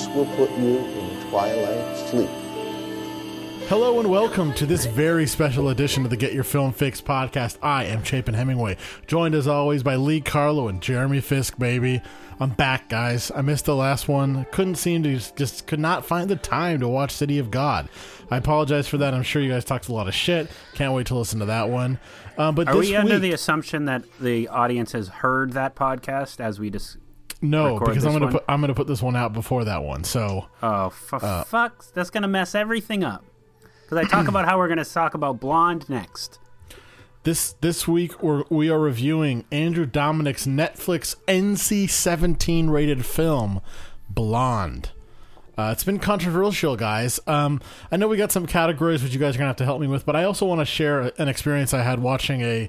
This will put you in twilight sleep. Hello and welcome to this very special edition of the Get Your Film Fix podcast. I am Chapin Hemingway, joined as always by Lee Carlo and Jeremy Fisk, baby. I'm back, guys. I missed the last one. Couldn't seem to, just could not find the time to watch City of God. I apologize for that. I'm sure you guys talked a lot of shit. Can't wait to listen to that one. Um, but Are this we under the assumption that the audience has heard that podcast as we just? No, because I'm gonna one? put I'm gonna put this one out before that one. So Oh, for Uh, fuck's! That's gonna mess everything up. Because I talk about how we're gonna talk about Blonde next. This this week we're, we are reviewing Andrew Dominik's Netflix NC-17 rated film Blonde. Uh, it's been controversial, guys. Um, I know we got some categories which you guys are gonna have to help me with, but I also want to share an experience I had watching a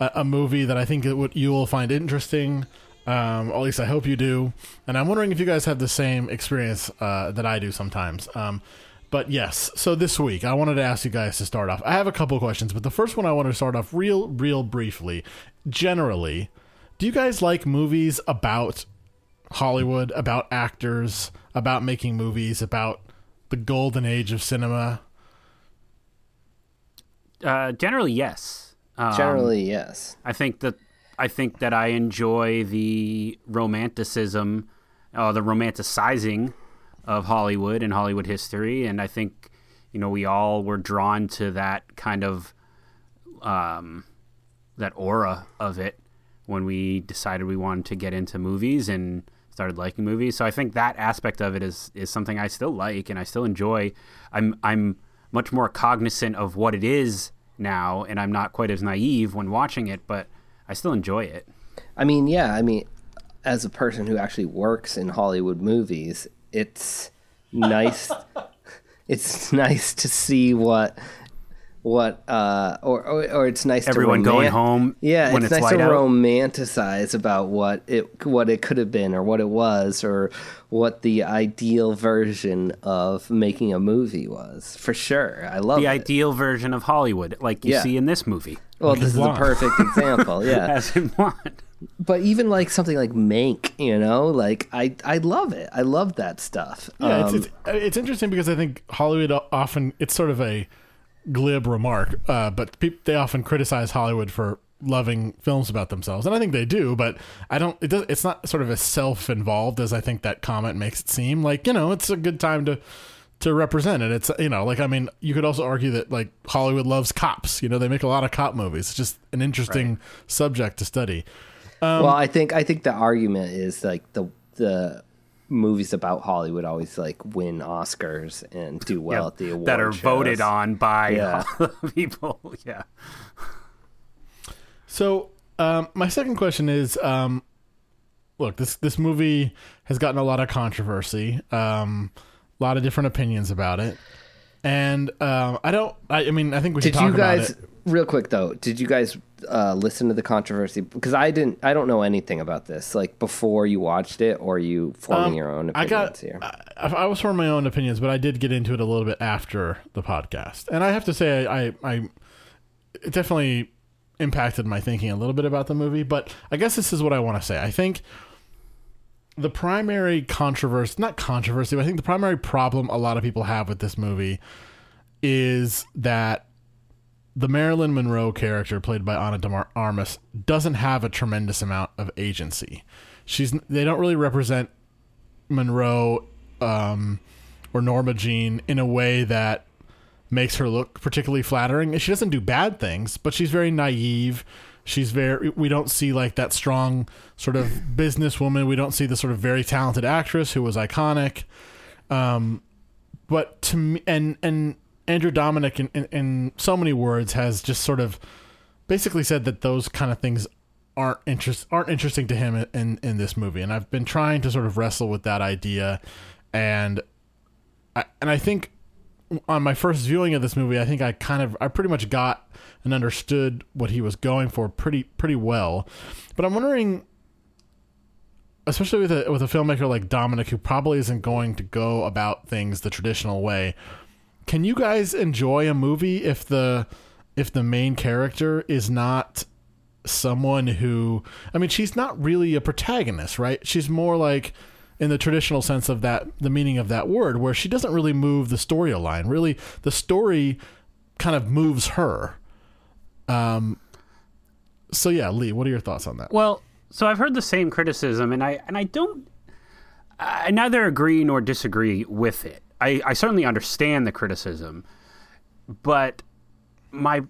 a, a movie that I think it would, you will find interesting. Um, at least I hope you do. And I'm wondering if you guys have the same experience uh, that I do sometimes. Um, but yes, so this week I wanted to ask you guys to start off. I have a couple questions, but the first one I want to start off real, real briefly. Generally, do you guys like movies about Hollywood, about actors, about making movies, about the golden age of cinema? Uh, generally, yes. Um, Generally, yes. I think that I think that I enjoy the romanticism, uh, the romanticizing of Hollywood and Hollywood history, and I think you know we all were drawn to that kind of um, that aura of it when we decided we wanted to get into movies and started liking movies. So I think that aspect of it is is something I still like and I still enjoy. I'm I'm much more cognizant of what it is now, and I'm not quite as naive when watching it, but I still enjoy it. I mean, yeah, I mean, as a person who actually works in Hollywood movies, it's nice. it's nice to see what what uh or or, or it's nice. Everyone to going home yeah when it's, it's nice to out. romanticize about what it what it could have been or what it was or what the ideal version of making a movie was for sure i love The it ideal version of Hollywood, like you Yeah. see in this movie, well this is a perfect example yeah as in Blonde. but even like something like Mank, you know, like I I love it. I love that stuff. Yeah, Um, it's, it's it's interesting because I think Hollywood often it's sort of a glib remark, uh, but peop they often criticize Hollywood for loving films about themselves, and I think they do. But I don't. It does. It's not sort of as self-involved as I think that comment makes it seem. Like you know, it's a good time to to represent it. It's you know, like I mean, you could also argue that like Hollywood loves cops. You know, they make a lot of cop movies. It's just an interesting subject to study. well, I think I think the argument is like the the movies about Hollywood always like win Oscars and do well Yeah, at the awards that are shows. voted on by Yeah. people. Yeah. So, um, my second question is, um, look, this this movie has gotten a lot of controversy, um, a lot of different opinions about it, and um, I don't. I, I mean, I think we should Did talk you guys about it. real quick though? Did you guys uh, listen to the controversy? Because I didn't. I don't know anything about this. Like before you watched it, or you forming Um, your own I got. here. I, I was forming my own opinions, but I did get into it a little bit after the podcast, and I have to say, I, I, I it definitely impacted my thinking a little bit about the movie. But I guess this is what I want to say. I think the primary controversy, not controversy, but I think the primary problem a lot of people have with this movie is that the Marilyn Monroe character played by Ana de Armas doesn't have a tremendous amount of agency. She's they don't really represent Monroe um, or Norma Jean in a way that makes her look particularly flattering. She doesn't do bad things, but she's very naive. She's very we don't see like that strong sort of businesswoman. We don't see the sort of very talented actress who was iconic. Um, but to me, and and Andrew Dominik in, in, in so many words has just sort of basically said that those kind of things aren't interest aren't interesting to him in in this movie. And I've been trying to sort of wrestle with that idea, and I, and I think on my first viewing of this movie, I think I kind of I pretty much got and understood what he was going for pretty pretty well. But I'm wondering especially with a with a filmmaker like Dominik, who probably isn't going to go about things the traditional way. Can you guys enjoy a movie if the if the main character is not someone who I mean she's not really a protagonist, right? She's more like in the traditional sense of that the meaning of that word where she doesn't really move the storyline. Really the story kind of moves her. Um so yeah, Lee, what are your thoughts on that? Well, so I've heard the same criticism, and I and I don't, I neither agree nor disagree with it. I, I certainly understand the criticism, but my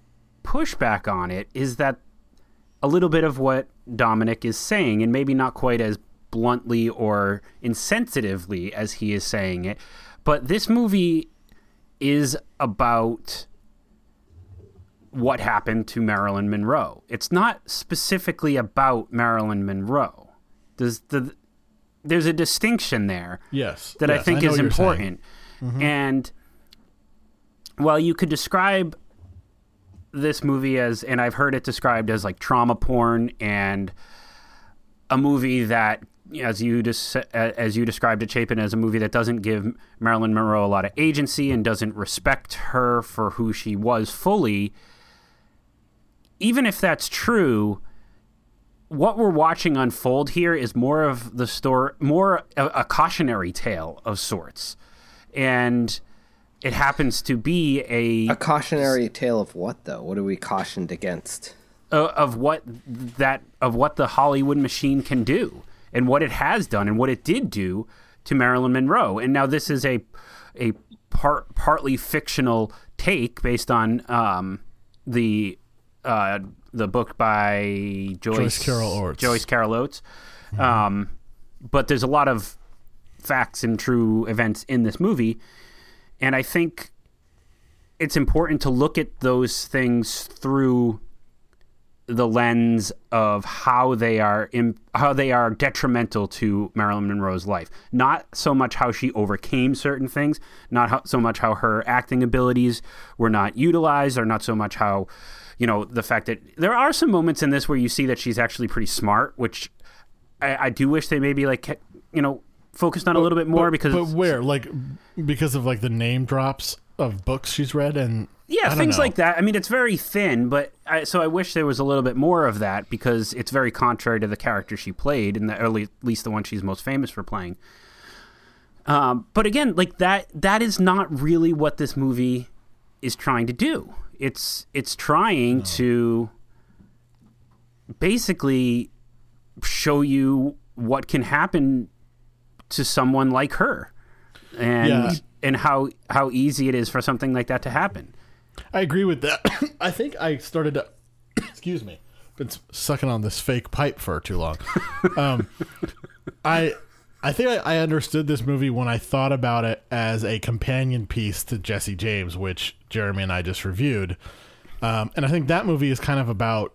pushback on it is that a little bit of what Dominik is saying, and maybe not quite as bluntly or insensitively as he is saying it, but this movie is about what happened to Marilyn Monroe. It's not specifically about Marilyn Monroe. There's the there's a distinction there Yes. that I think know is what you're saying. important. Mm-hmm. And while you could describe this movie as, and I've heard it described as like trauma porn and a movie that, as you just as you described it, Chapin, as a movie that doesn't give Marilyn Monroe a lot of agency and doesn't respect her for who she was fully. Even if that's true, what we're watching unfold here is more of the story, more a, a cautionary tale of sorts, and it happens to be a, A cautionary tale of what though? What are we cautioned against? uh, of what that of what the Hollywood machine can do and what it has done and what it did do to Marilyn Monroe. And now this is a a part partly fictional take based on um, the uh, the book by Joyce, Joyce Carol Oates. Joyce Carol Oates. Um, but there's a lot of facts and true events in this movie, and I think it's important to look at those things through the lens of how they are how they are detrimental to Marilyn Monroe's life. Not so much how she overcame certain things, not how, so much how her acting abilities were not utilized, or not so much how you know the fact that there are some moments in this where you see that she's actually pretty smart, which I, I do wish they maybe like you know focused on a little bit more but, because but where like because of like the name drops of books she's read and Yeah, things know. like that. I mean, it's very thin, but I, so I wish there was a little bit more of that because it's very contrary to the character she played, and the, at least the one she's most famous for playing. Um, but again, like that, that is not really what this movie is trying to do. It's it's trying to basically show you what can happen to someone like her, and Yeah. and how how easy it is for something like that to happen. I agree with that. I think I started to excuse me. Been sucking on this fake pipe for too long. um, I I think I, I understood this movie when I thought about it as a companion piece to Jesse James, which Jeremy and I just reviewed. Um, and I think that movie is kind of about,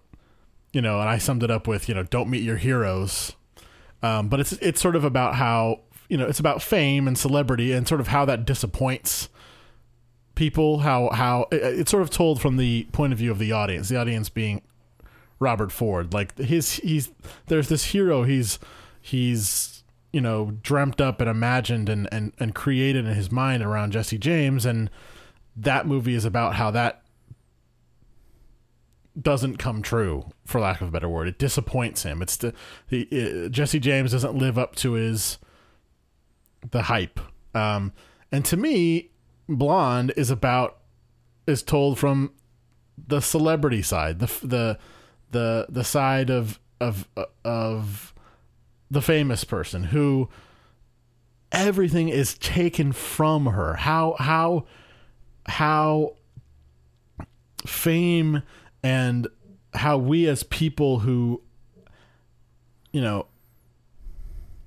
you know, and I summed it up with, you know, don't meet your heroes. Um, but it's it's sort of about how you know it's about fame and celebrity and sort of how that disappoints people how how it- it's sort of told from the point of view of the audience the audience being robert ford like his he's there's this hero he's he's you know dreamt up and imagined and and, and created in his mind around jesse james and that movie is about how that doesn't come true for lack of a better word. It disappoints him. It's the, the uh, jesse james doesn't live up to his the hype. Um and to me blonde is about is told from the celebrity side the the the the side of of of the famous person who everything is taken from her how how how fame and how we as people who you know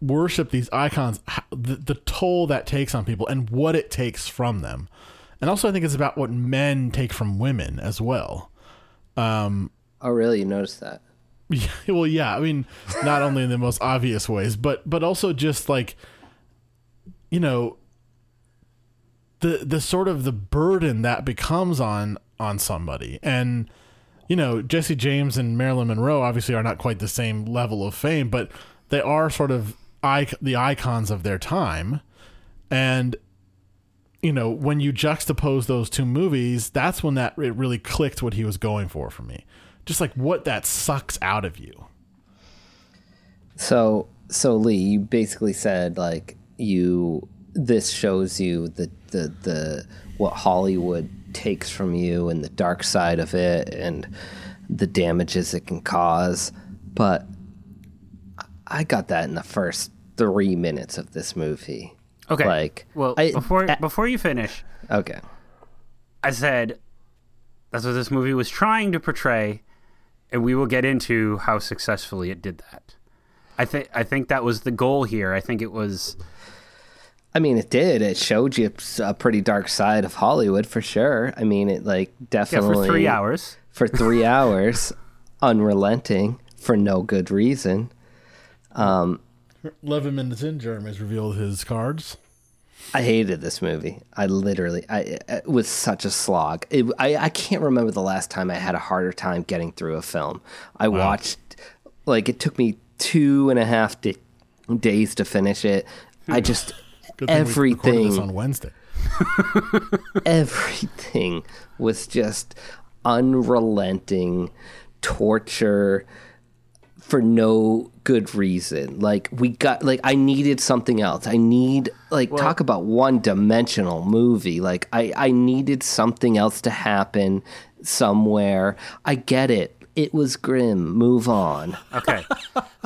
worship these icons the, the toll that takes on people and what it takes from them and also i think it's about what men take from women as well um Oh, really? You noticed that? Yeah, well yeah i mean not only in the most obvious ways but but also just like you know the the sort of the burden that becomes on on somebody and you know jesse james and marilyn monroe obviously are not quite the same level of fame but they are sort of the icons of their time, and you know when you juxtapose those two movies, that's when that it really clicked what he was going for for me. Just like what that sucks out of you. So so Lee, you basically said like you this shows you the the the what Hollywood takes from you and the dark side of it and the damages it can cause. But I got that in the first three minutes of this movie. Okay. Like well, I- before I- before you finish, okay. I said that's what this movie was trying to portray, and we will get into how successfully it did that. I think I think that was the goal here. I think it was I mean, it did. It showed you a pretty dark side of Hollywood for sure. I mean, it like yeah, definitely for three hours. for three hours, unrelenting for no good reason. Um, Eleven minutes in, Jeremy has revealed his cards. I hated this movie. I literally, I it was such a slog. It, I I can't remember the last time I had a harder time getting through a film. I watched, like, it took me two and a half da- days to finish it. I just Good thing we this everything on Wednesday. everything was just unrelenting torture for no good reason. Like we got like I needed something else. I need like talk about one dimensional movie. Like I I needed something else to happen somewhere. I get it. It was grim. Move on. Okay.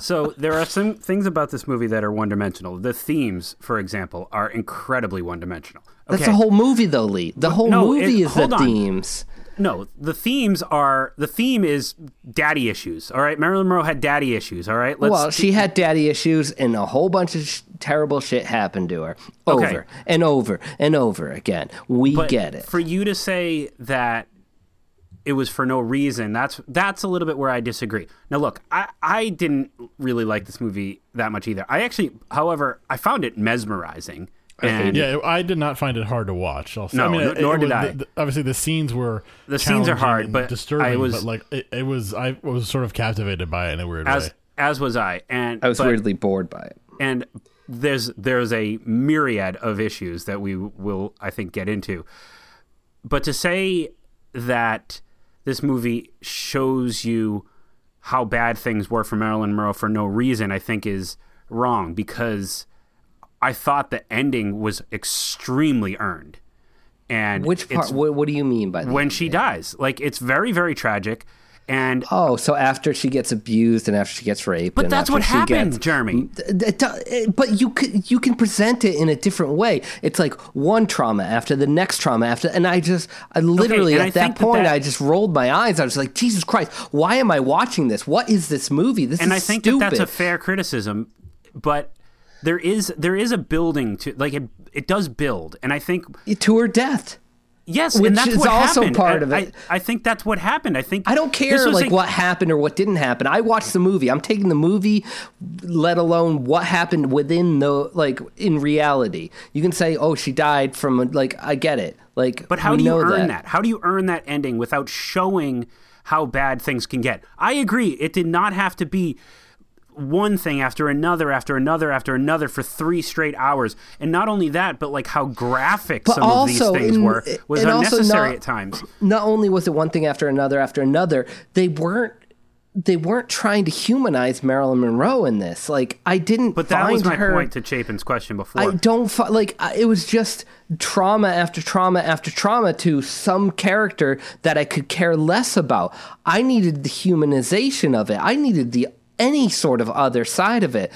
so there are some things about this movie that are one dimensional. The themes, for example, are incredibly one dimensional. That's Okay. the whole movie though, Lee. The whole no, movie it- is the on. themes. No, the themes are the theme is daddy issues. All right, Marilyn Monroe had daddy issues. All right, let's well, she had daddy issues, and a whole bunch of sh- terrible shit happened to her over Okay. and over and over again. We but get it. For you to say that it was for no reason, that's that's a little bit where I disagree. Now, look, I I didn't really like this movie that much either. I actually, however, I found it mesmerizing. And Yeah, I did not find it hard to watch. Also. No, I mean, n- nor it did was- I. the- the- obviously, the scenes were The scenes are hard, but disturbing. I was- but like it, it was, I was sort of captivated by it in a weird as way. as was I. And I was but- weirdly bored by it. and there's there's a myriad of issues that we will I think get into. But to say that this movie shows you how bad things were for Marilyn Monroe for no reason, I think is wrong because I thought the ending was extremely earned. And Which part? What, what do you mean by that? when she dies. Like it's very, very tragic. And Oh, so after she gets abused and after she gets raped, but and that's after what she happened, gets- Jeremy. But you can you can present it in a different way. It's like one trauma after the next trauma after, and I just I literally and at that think that point that- I just rolled my eyes. I was like, Jesus Christ, why am I watching this? What is this movie? This and is I think that that's a fair criticism, but there is there is a building to like it it does build, and I think to her death. yes, Which and that's is what also happened. part I- of it. I, I think that's what happened. I think I don't care like a- what happened or what didn't happen. I watched the movie. I'm taking the movie, let alone what happened within the like in reality. You can say, "Oh, she died from like I get it." Like, But how do you earn that. How do you earn that ending without showing how bad things can get? I agree. It did not have to be one thing after another after another after another for three straight hours. And not only that, but like how graphic But some of these things in- were was unnecessary not- at times. Not only was it one thing after another after another, they weren't they weren't trying to humanize Marilyn Monroe in this. Like, I didn't. But that was my her, point to Chapin's question before. I don't fi- like. I- It was just trauma after trauma after trauma to some character that I could care less about. I needed the humanization of it. I needed the any sort of other side of it,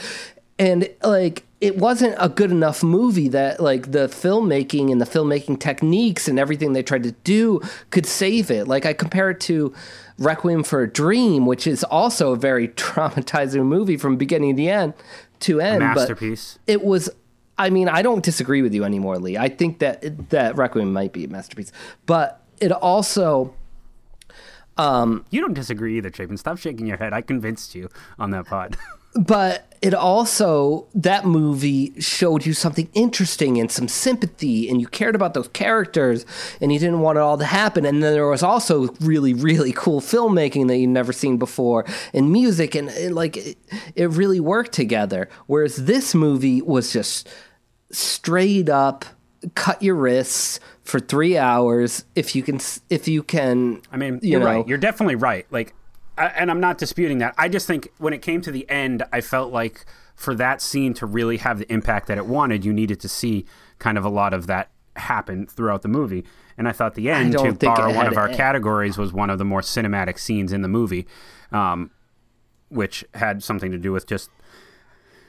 and like it wasn't a good enough movie that like the filmmaking and the filmmaking techniques and everything they tried to do could save it. Like I compare it to. Requiem for a Dream, which is also a very traumatizing movie from beginning to end to end. but- masterpiece. it was i mean i don't disagree with you anymore lee i think that that requiem might be a masterpiece but it also Um, you don't disagree either, Chapin. Stop shaking your head. I convinced you on that pod. but it also that movie showed you something interesting and some sympathy and you cared about those characters and you didn't want it all to happen and then there was also really really cool filmmaking that you'd never seen before and music and, and like it, it really worked together whereas this movie was just straight up cut your wrists for 3 hours if you can if you can I mean, you you're know, right. You're definitely right. Like, I, and I'm not disputing that. I just think when it came to the end, I felt like for that scene to really have the impact that it wanted, you needed to see kind of a lot of that happen throughout the movie. And I thought the end, to borrow one of our a- categories, was one of the more cinematic scenes in the movie, um, which had something to do with just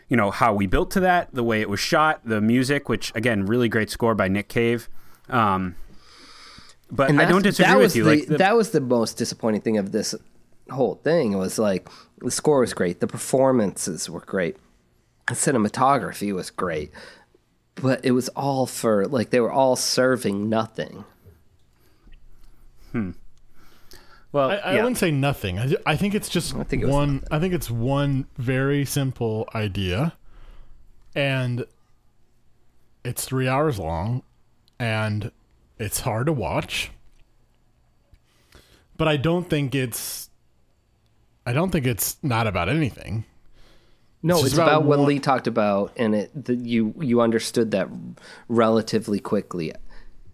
you know how we built to that, the way it was shot, the music, which again, really great score by Nick Cave. Um, but And I don't disagree that with was you. The, like the, that was the most disappointing thing of this whole thing. It was like the score was great, the performances were great, the cinematography was great, but it was all for like they were all serving nothing. Hmm. Well, I, I yeah. wouldn't say nothing. I, I think it's just think it was one. I think it's one very simple idea, and it's three hours long, and it's hard to watch. But I don't think it's. I don't think it's not about anything. No, It's it's, about about, what one- Lee talked about, and it the, you you understood that relatively quickly.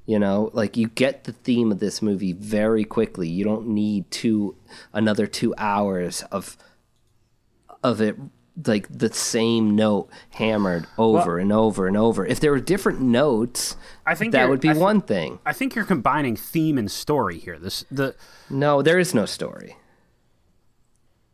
You know, like you get the theme of this movie very quickly. You don't need two another two hours of of it like the same note hammered over and over and over. If there were different notes, I think that would be I thi- one thing. I think you're combining theme and story here. This the No, there is no story.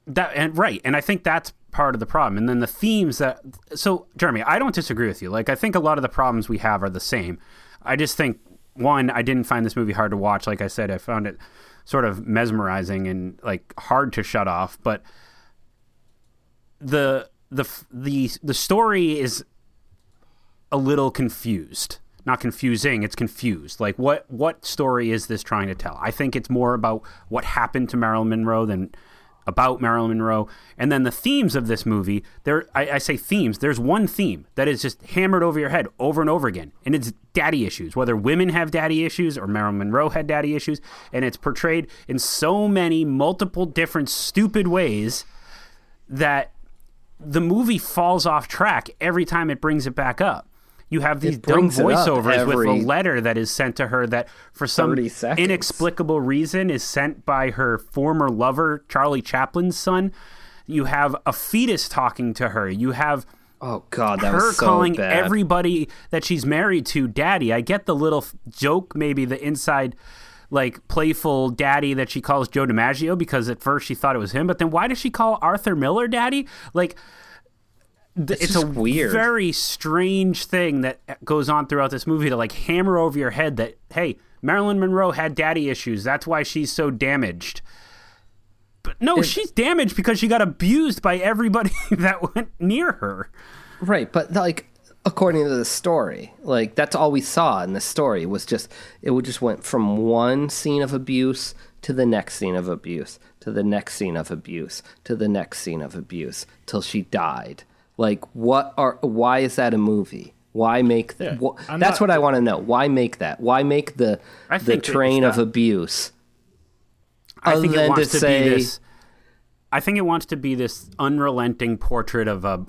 that and right, and I think that's part of the problem. And then the themes that so Jeremy, I don't disagree with you. Like I think a lot of the problems we have are the same. I just think one, I didn't find this movie hard to watch. Like I said, I found it sort of mesmerizing and like hard to shut off. But the the the the story is a little confused. Not confusing, it's confused. Like what what story is this trying to tell? I think it's more about what happened to Marilyn Monroe than about Marilyn Monroe. And then the themes of this movie, there I, I say themes, there's one theme that is just hammered over your head over and over again. And it's daddy issues. Whether women have daddy issues or Marilyn Monroe had daddy issues. And it's portrayed in so many multiple different stupid ways that the movie falls off track every time it brings it back up. You have these dumb voiceovers with a letter that is sent to her that, for some inexplicable reason, is sent by her former lover, Charlie Chaplin's son. You have a fetus talking to her. You have Oh God, that her was so calling bad. everybody that she's married to daddy. I get the little joke, maybe the inside, like playful daddy that she calls Joe DiMaggio because at first she thought it was him, but then why does she call Arthur Miller daddy? Like, it's, just a weird. very strange thing that goes on throughout this movie to like hammer over your head that hey, Marilyn Monroe had daddy issues. That's why she's so damaged. But no, she's damaged because she got abused by everybody that went near her. Right, but like according to the story, like that's all we saw in the story was just it would just went from one scene of abuse to the next scene of abuse to the next scene of abuse to the next scene of abuse till she died. Like what are why is that a movie? Why make Yeah, wh- that's not- what I want to know. Why make that? Why make the I the think it was train of abuse? I think it wants to to, say- be this. I think it wants to be this unrelenting portrait of a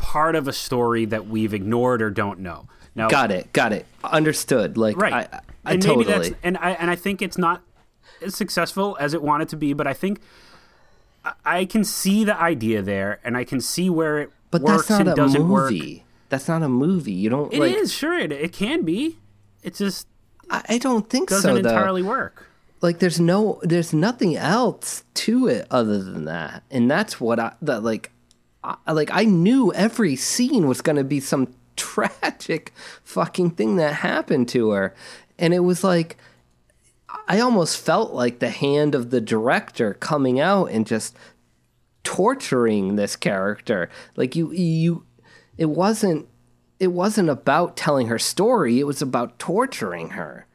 part of a story that we've ignored or don't know. Now, Got it. Got it. Understood. Like right? I, I, and totally maybe that's and I and I think it's not as successful as it wanted to be, but I think I- can see the idea there, and I can see where it But works that's not and a doesn't work. movie. That's not a movie. You don't It like is sure it, it can be. It just I, I don't think doesn't so though. entirely work. Like there's no there's nothing else to it other than that. And that's what I that like I, like I knew every scene was going to be some tragic fucking thing that happened to her. And it was like I almost felt like the hand of the director coming out and just torturing this character. Like you you it wasn't it wasn't about telling her story, it was about torturing her.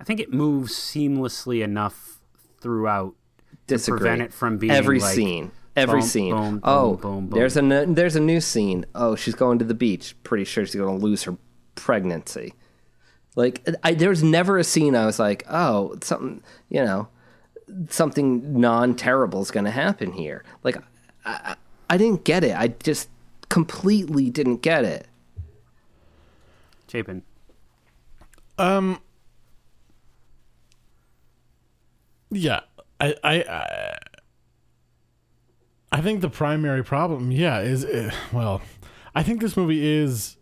I think it moves seamlessly enough throughout disagree. prevent it from being, every like, scene. Every boom, scene. boom, boom, oh, boom, boom. there's a n- there's a new scene. Oh, she's going to the beach. Pretty sure she's going to lose her pregnancy. Like I, there was never a scene I was like, oh, something you know, something non terrible is going to happen here. Like I, I, I didn't get it. I just completely didn't get it. Chapin. Um. Yeah, I, I, I, think the primary problem, yeah, is uh, well, I think this movie is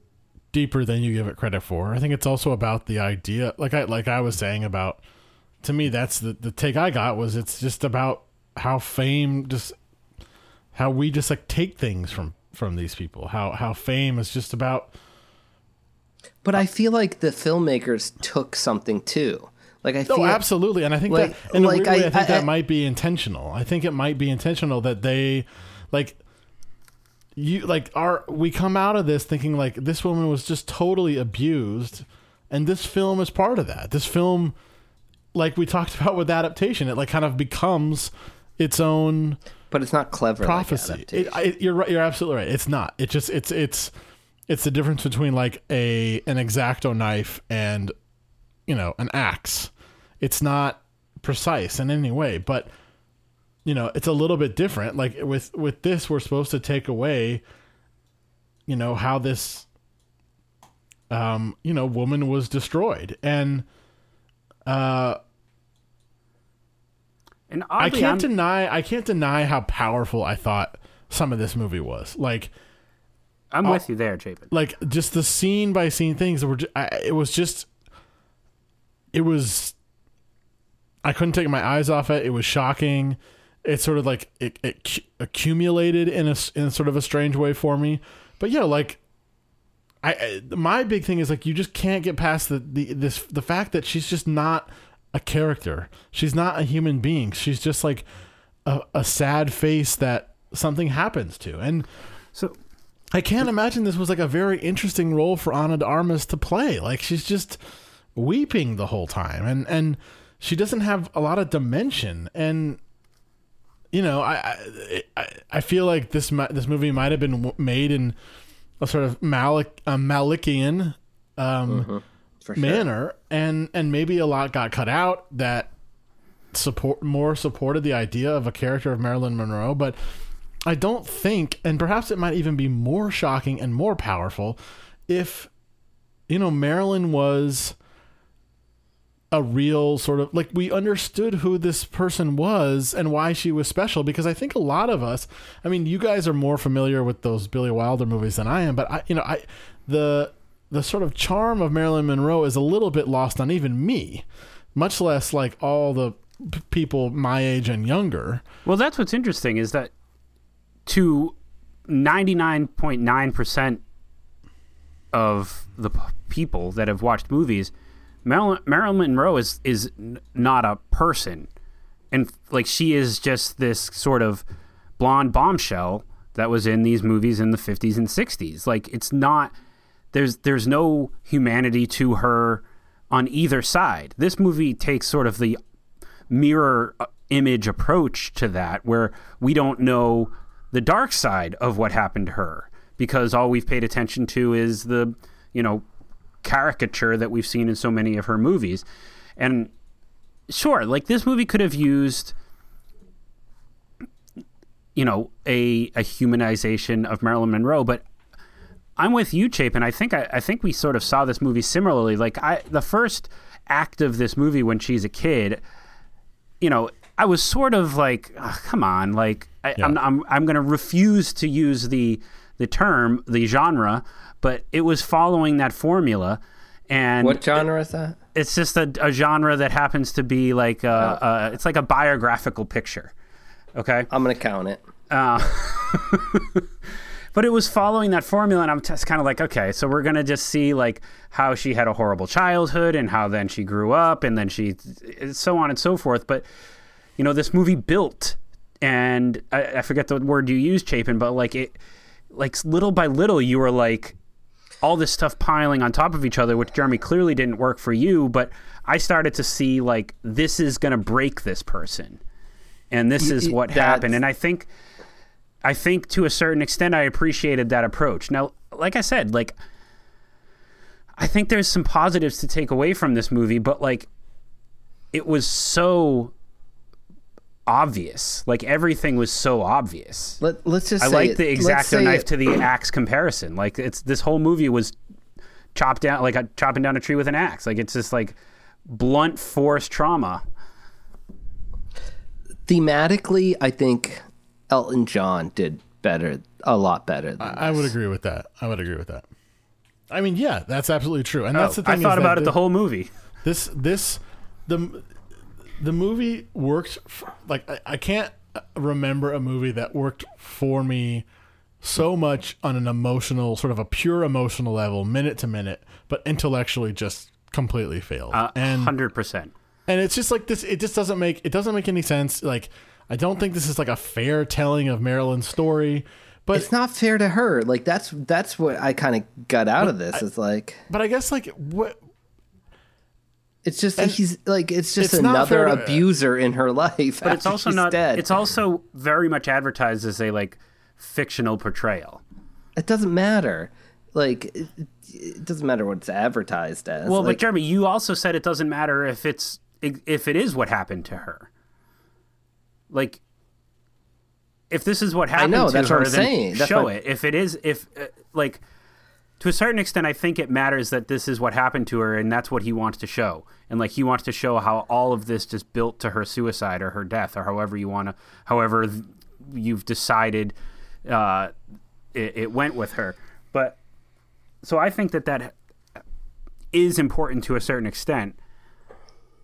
deeper than you give it credit for. I think it's also about the idea, like I, like I was saying about. To me, that's the the take I got was it's just about how fame just how we just like take things from from these people. How how fame is just about But I feel like the filmmakers took something too. Like I feel Oh, absolutely, and I think like- that in a like, weird way, I, I- think I- that I- might be intentional. I think it might be intentional that they, like, you like are we come out of this thinking like this woman was just totally abused, and this film is part of that. This film, like we talked about with adaptation, it like kind of becomes its own but it's not clever. prophecy. adaptation. It, I, you're right. You're absolutely right. It's not. It just it's it's it's the difference between like a an X-Acto knife and you know an axe. It's not precise in any way, but you know it's a little bit different. Like with with this, we're supposed to take away, you know, how this, um, you know, woman was destroyed, and uh, And I can't I'm- deny I can't deny how powerful I thought some of this movie was. Like I'm with you there, Chapin. like just the scene by scene things that were ju- I, it was just it was I couldn't take my eyes off it. It was shocking. It sort of like it, it accumulated in a in sort of a strange way for me. But yeah, like I, I my big thing is like you just can't get past the, the this the fact that she's just not a character. She's not a human being. She's just like a, a sad face that something happens to. And So I can't imagine this was like a very interesting role for Ana de Armas to play. Like she's just weeping the whole time, and and she doesn't have a lot of dimension. And you know, I I, I feel like this this movie might have been made in a sort of Malick a Malickian um, for sure. manner, and and maybe a lot got cut out that support more supported the idea of a character of Marilyn Monroe, but I don't think, and perhaps it might even be more shocking and more powerful if you know Marilyn was a real sort of like we understood who this person was and why she was special because I think a lot of us I mean you guys are more familiar with those Billy Wilder movies than I am but I you know I the the sort of charm of Marilyn Monroe is a little bit lost on even me much less like all the p- people my age and younger. Well, that's what's interesting is that to 99.9% of the people that have watched movies, Marilyn, Marilyn Monroe is, is not a person. And like she is just this sort of blonde bombshell that was in these movies in the 50s and 60s. Like it's not there's there's no humanity to her on either side. This movie takes sort of the mirror uh, image approach to that where we don't know the dark side of what happened to her because all we've paid attention to is the you know caricature that we've seen in so many of her movies and sure like this movie could have used you know a a humanization of Marilyn Monroe but I'm with you, Chapin. I think I, I think we sort of saw this movie similarly. Like I, the first act of this movie when she's a kid, you know, I was sort of like, "Ugh, come on, like I, I'm, I'm I'm going to refuse to use the the term, the genre, but it was following that formula, and What genre is that? it's just a, a genre that happens to be like a, oh. a, it's like a biographical picture. Okay, I'm gonna count it. Uh, but it was following that formula and i'm just kind of like okay so we're gonna just see like how she had a horrible childhood and how then she grew up and then she so on and so forth but you know this movie built and i, I forget the word you used chapin but like it like little by little you were like all this stuff piling on top of each other which jeremy clearly didn't work for you but i started to see like this is gonna break this person and this is what that's- happened. And I think, I think to a certain extent, I appreciated that approach. Now, like I said, like I think there's some positives to take away from this movie, but like it was so obvious. Like everything was so obvious. Let, let's just I say like it- the let's X-Acto knife it- to the axe comparison. Like it's this whole movie was chopped down like a, chopping down a tree with an axe. Like it's just like blunt force trauma. thematically, I think Elton John did better, a lot better. Than I would agree with that. I would agree with that. I mean, yeah, that's absolutely true, and oh, that's the Oh, I thought about it the whole movie. This this the the movie worked f- like I, I can't remember a movie that worked for me so much on an emotional sort of a pure emotional level, minute to minute, but intellectually just completely failed. Uh, and Hundred percent. and it's just like this it just doesn't make it doesn't make any sense like i don't think this is like a fair telling of marilyn's story but it's not fair to her. Like that's that's what I kind of got out of this. It's like but i guess like what it's just he's like it's just it's another to- abuser in her life. But it's also not. dead. It's also very much advertised as a like fictional portrayal. it doesn't matter. Like it, it doesn't matter what it's advertised as. Well, but Jeremy, you also said it doesn't matter if it's if it is what happened to her. Like, if this is what happened know, to that's her, what I'm saying. That's show my- it. If it is, if uh, like to a certain extent, I think it matters that this is what happened to her, and that's what he wants to show. And like he wants to show how all of this just built to her suicide or her death, or however you want to, however you've decided uh, it, it went with her. But so I think that that is important to a certain extent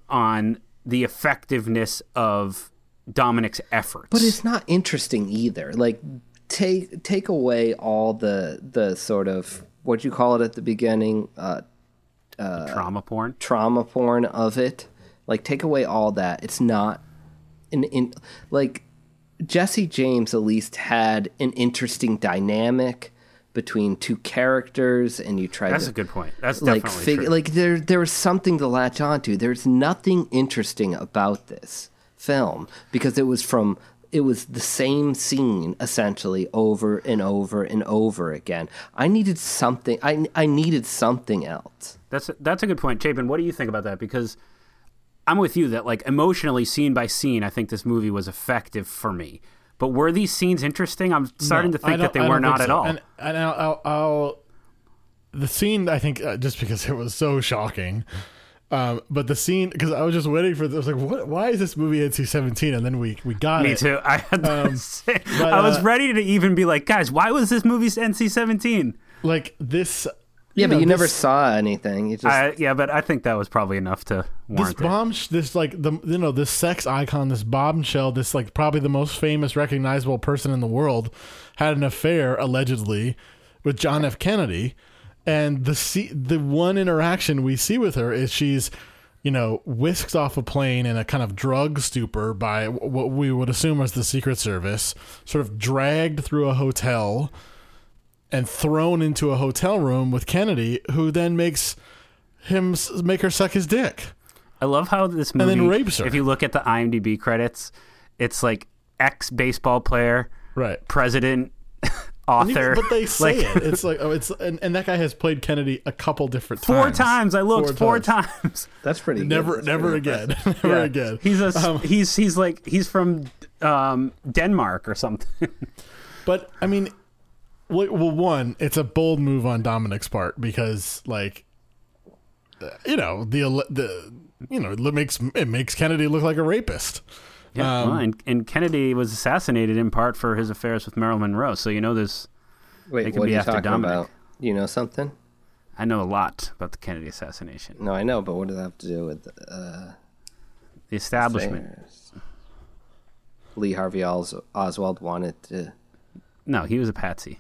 on the effectiveness of Dominik's efforts. but it's not interesting either. Like take take away all the the sort of what you call it at the beginning, uh, Uh, trauma porn. trauma porn of it. Like take away all that. It's not in in like Jesse James at least had an interesting dynamic between two characters and you tried That's to a good point. That's like definitely fig- like there there was something to latch onto. There's nothing interesting about this film because it was from it was the same scene essentially over and over and over again. I needed something. I I needed something else. That's that's a good point, Chapin. What do you think about that? Because I'm with you that like emotionally, scene by scene, I think this movie was effective for me. But were these scenes interesting? I'm starting No, to think that they I were don't think not at all. And, and I'll, I'll, I'll the scene. I think uh, just because it was so shocking. Um, but the scene because I was just waiting for. I was like, "What? Why is this movie NC seventeen?" And then we we got Me it. too. I had Um, but, I was uh, ready to even be like, guys, why was this movie NC-17? Like this. Yeah, but know, you never saw anything. You just I, yeah, but I think that was probably enough to this warrant it. bomb this like the you know this sex icon this bombshell this like probably the most famous recognizable person in the world had an affair allegedly with John F Kennedy and the see, the one interaction we see with her is she's you know whisked off a plane in a kind of drug stupor by what we would assume was the secret service sort of dragged through a hotel and thrown into a hotel room with Kennedy who then makes him make her suck his dick I love how this movie. and then rapes her. If you look at the IMDb credits, it's like ex baseball player, Right. president, author. even- but they say like, it. It's like oh, it's and, and that guy has played Kennedy a couple different times, four times. times. I looked four, times. times. that's pretty. good. Never, That's never pretty again. never Yeah. again. He's a Um, he's he's like he's from um, Denmark or something. But I mean, well, well, one, it's a bold move on Dominik's part because, like, uh, you know, the the you know, it makes it makes Kennedy look like a rapist. Yeah, Um, well, and, and Kennedy was assassinated in part for his affairs with Marilyn Monroe. So you know this. Wait, They could what are be you after talking Dominik. about? You know something? I know a lot about the Kennedy assassination. No, I know, but what does that have to do with uh, The establishment. affairs? Lee Harvey Os- Oswald wanted to. No, he was a patsy.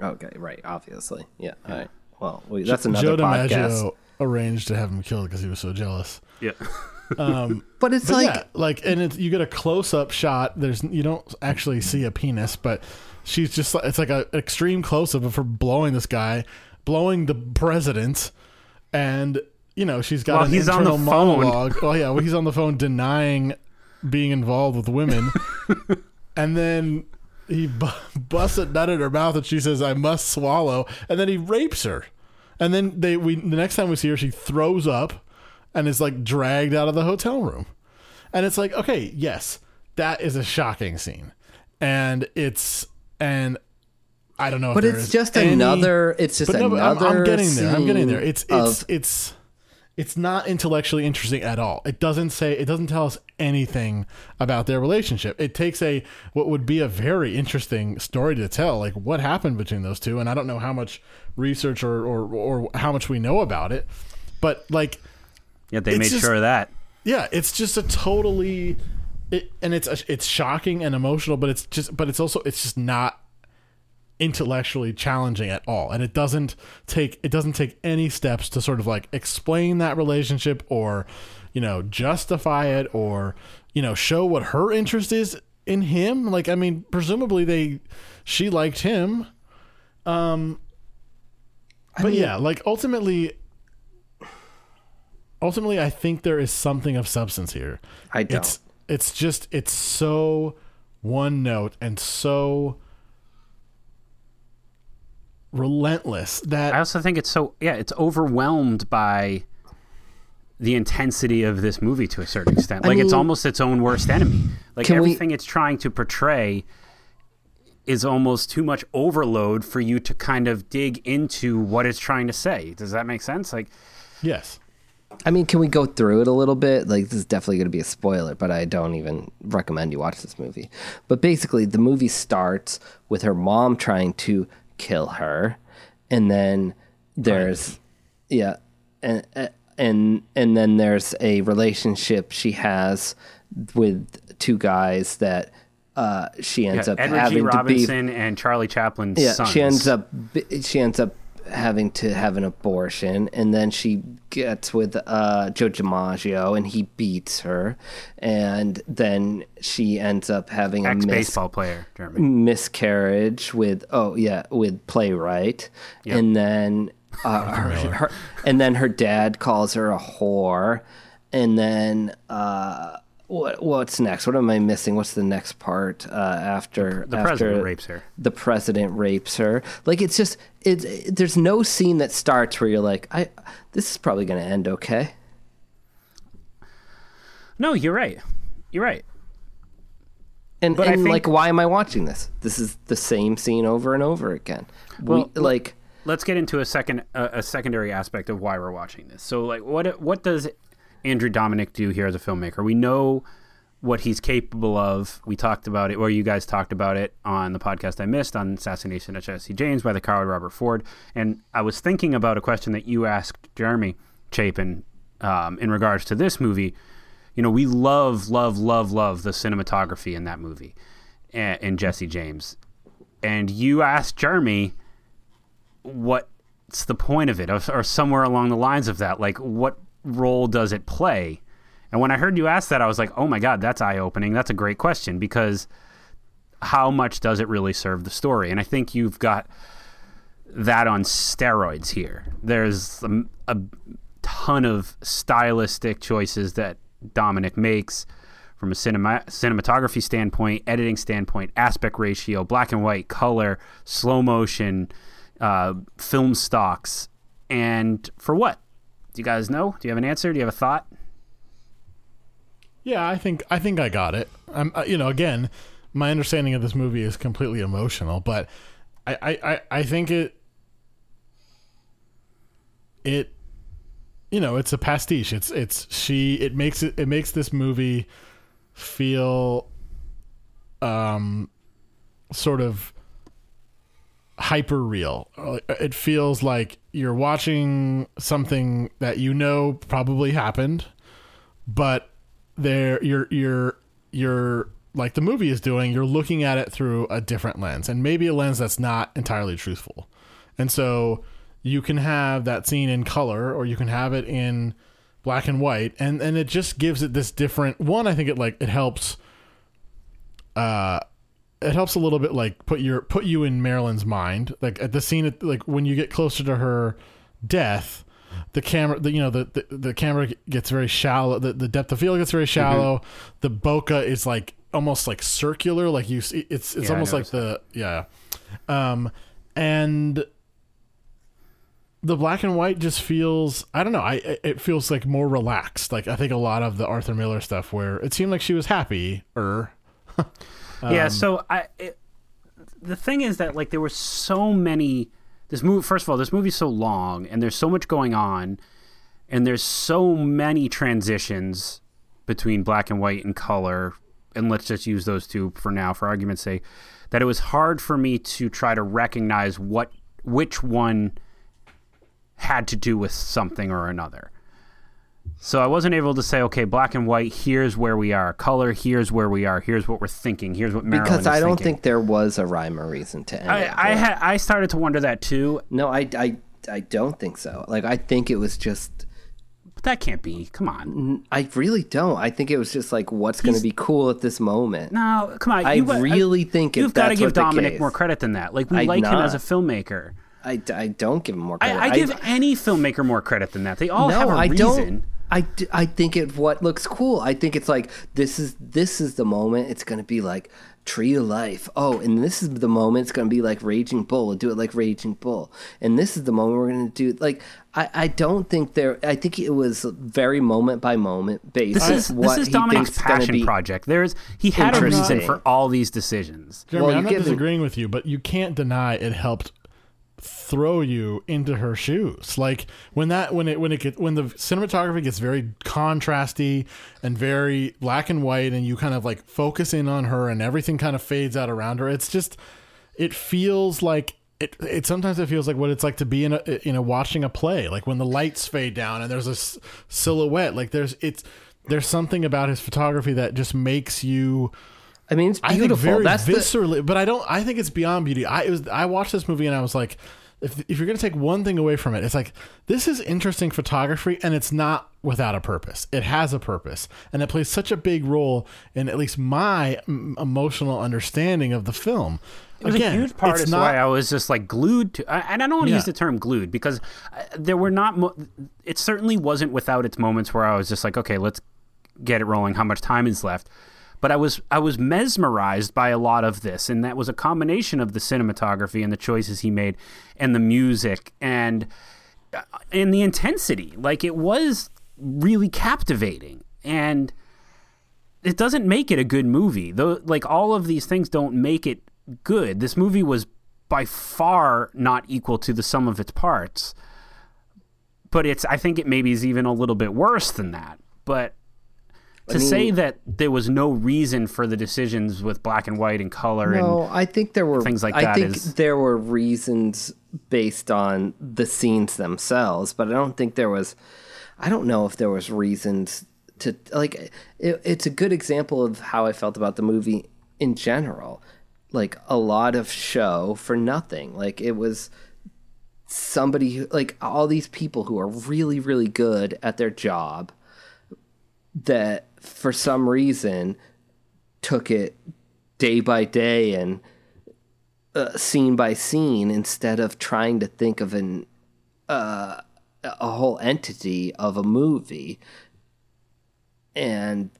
Okay, right. Obviously, yeah. All right. Well, that's another Joe podcast. DiMaggio arranged to have him killed because he was so jealous. Yeah. Um, but it's But like yeah, like, and it's, you get a close up shot. There's you don't actually see a penis, but she's just it's like a extreme close up of her blowing this guy, blowing the president, and you know she's got While an he's on the internal phone. monologue. Oh yeah, well, he's on the phone denying being involved with women, and then he bu- busts a nut in her mouth, and she says, "I must swallow," and then he rapes her, and then they we the next time we see her, she throws up, and is like dragged out of the hotel room, and it's like, okay, yes, that is a shocking scene, and it's and. I don't know, But it's just any- another. It's just but no, but I'm, another. I'm getting there. I'm getting there. It's it's of- it's it's not intellectually interesting at all. It doesn't say it doesn't tell us anything about their relationship. It takes a what would be a very interesting story to tell, like what happened between those two, and I don't know how much research or or, or how much we know about it, but like Yeah, they It's made just- sure of that. yeah, it's just a totally it, and it's it's shocking and emotional, but it's just but it's also it's just not intellectually challenging at all. And it doesn't take it doesn't take any steps to sort of like explain that relationship or you know justify it or you know show what her interest is in him. Like i mean presumably they she liked him. Um but yeah like ultimately ultimately i think there is something of substance here I don't. it's it's just it's so one note and so relentless that I also think it's so yeah, it's overwhelmed by the intensity of this movie to a certain extent. Like it's mean- almost its own worst enemy. Like Can we- everything it's trying to portray is almost too much overload for you to kind of dig into what it's trying to say. Does that make sense? Like yes I mean, can we go through it a little bit? Like, this is definitely going to be a spoiler, but I don't even recommend you watch this movie. But basically, the movie starts with her mom trying to kill her, and then there's, yeah, and and and then there's a relationship she has with two guys that uh, she ends yeah, up Edward G. having to be Robinson and Charlie Chaplin's yeah, sons. she ends up she ends up having to have an abortion, and then she gets with uh, Joe DiMaggio, and he beats her, and then she ends up having a ex mis- baseball player, Jeremy. miscarriage with oh yeah with playwright, and then uh, her, her and then her dad calls her a whore, and then. Uh, what what's next? What am I missing? What's the next part uh, after The after president rapes her. the president rapes her. Like it's just it's it, there's no scene that starts where you're like, I this is probably going to end okay. No, you're right. You're right. And But and think- like why am I watching this? This is the same scene over and over again. Well, we, like let's get into a second a, a secondary aspect of why we're watching this. So like what what does Andrew Dominik do here as a filmmaker? We know what he's capable of. We talked about it, or you guys talked about it on the podcast I missed on Assassination of Jesse James by the coward Robert Ford. And I was thinking about a question that you asked Jeremy Chapin um, in regards to this movie. You know, we love, love, love, love the cinematography in that movie, eh, in Jesse James. And you asked Jeremy, what's the point of it or, or somewhere along the lines of that like what role does it play and when i heard you ask that i was like oh my god that's eye-opening that's a great question because how much does it really serve the story and i think you've got that on steroids here there's a, a ton of stylistic choices that Dominik makes from a cinema, cinematography standpoint editing standpoint aspect ratio black and white color slow motion uh, film stocks. And for what? Do you guys know? Do you have an answer? Do you have a thought? Yeah, I think I think I got it. I'm, uh, you know, again, my understanding of this movie is completely emotional, but I, I, I, I think it, it, you know, it's a pastiche. It's, it's she. It makes it. It makes this movie feel, um, sort of hyper real. It feels like you're watching something that you know probably happened, but there you're you're you're like the movie is doing, you're looking at it through a different lens and maybe a lens that's not entirely truthful. And so you can have that scene in color or you can have it in black and white and and it just gives it this different one I think it like it helps uh it helps a little bit like put your put you in Marilyn's mind like at the scene like when you get closer to her death the camera, the, you know, the, the the camera gets very shallow. The, the depth of field gets very shallow. The bokeh is like almost like circular. Like you see, it's it's Yeah, almost like the yeah, um, and the black and white just feels I don't know. I it- it feels like more relaxed. Like I think a lot of the Arthur Miller stuff where it seemed like she was happy or yeah. Um, so I, it, the thing is that like there were so many. This movie, first of all, this movie's so long, and there's so much going on, and there's so many transitions between black and white and color, and let's just use those two for now, for argument's sake, that it was hard for me to try to recognize what which one had to do with something or another. So I wasn't able to say, okay, black and white. Here's where we are. Color. Here's where we are. Here's what we're thinking. Here's what Marilyn because I don't thinking. think there was a rhyme or reason to I, of I it. had I started to wonder that too. no, I, I, I don't think so. Like I think it was just. But that can't be. Come on. I really don't. I think it was just like what's going to be cool at this moment. No, come on. I you- uh, really think you've got to give Dominik case- more credit than that. Like we I'm like him as a filmmaker. I, I don't give him more I, credit. I give any filmmaker more credit than that. They all no, have a I reason. don't. I, d- I think it what looks cool. I think it's like this is this is the moment. It's gonna be like tree of life. Oh, and this is the moment. It's gonna be like Raging Bull. We'll do it like Raging Bull. And this is the moment we're gonna do like. I, I don't think there. I think it was very moment by moment based. This is what this is Dominik's passion be. project. There's he had a reason for all these decisions. Jeremy, Well, I'm not give him- disagreeing with you, but you can't deny it helped throw you into her shoes. Like when that when it when it get, when the cinematography gets very contrasty and very black and white, and you kind of like focus in on her, and everything kind of fades out around her. It's just it feels like. It, it sometimes it feels like what it's like to be in a you know watching a play like when the lights fade down and there's a s- silhouette like there's it's there's something about his photography that just makes you I mean, it's I think beautiful. very That's the, viscerally, but I don't. I think it's beyond beauty. I it was. I watched this movie and I was like, if if you're gonna take one thing away from it, it's like this is interesting photography, and it's not without a purpose. It has a purpose, and it plays such a big role in at least my mm, emotional understanding of the film. It was Again, a huge part to not- why I was just like glued to, and I don't want to Yeah. use the term glued because uh, there were not. Mo- it certainly wasn't without its moments where I was just like, okay, let's get it rolling. How much time is left? But I was I was mesmerized by a lot of this, and that was a combination of the cinematography and the choices he made, and the music and uh, and the intensity. Like it was really captivating, and it doesn't make it a good movie. Though, like all of these things don't make it good. This movie was by far not equal to the sum of its parts. But it's I think it maybe is even a little bit worse than that. But to say that there was no reason for the decisions with black and white and color No, and I think there were things like I that think is- there were reasons based on the scenes themselves, but I don't think there was. I don't know if there was reasons to like. It, it's a good example of how I felt about the movie in general. Like a lot of show for nothing. Like it was somebody who, like all these people who are really really good at their job that for some reason took it day by day and uh, scene by scene instead of trying to think of an uh, a whole entity of a movie. And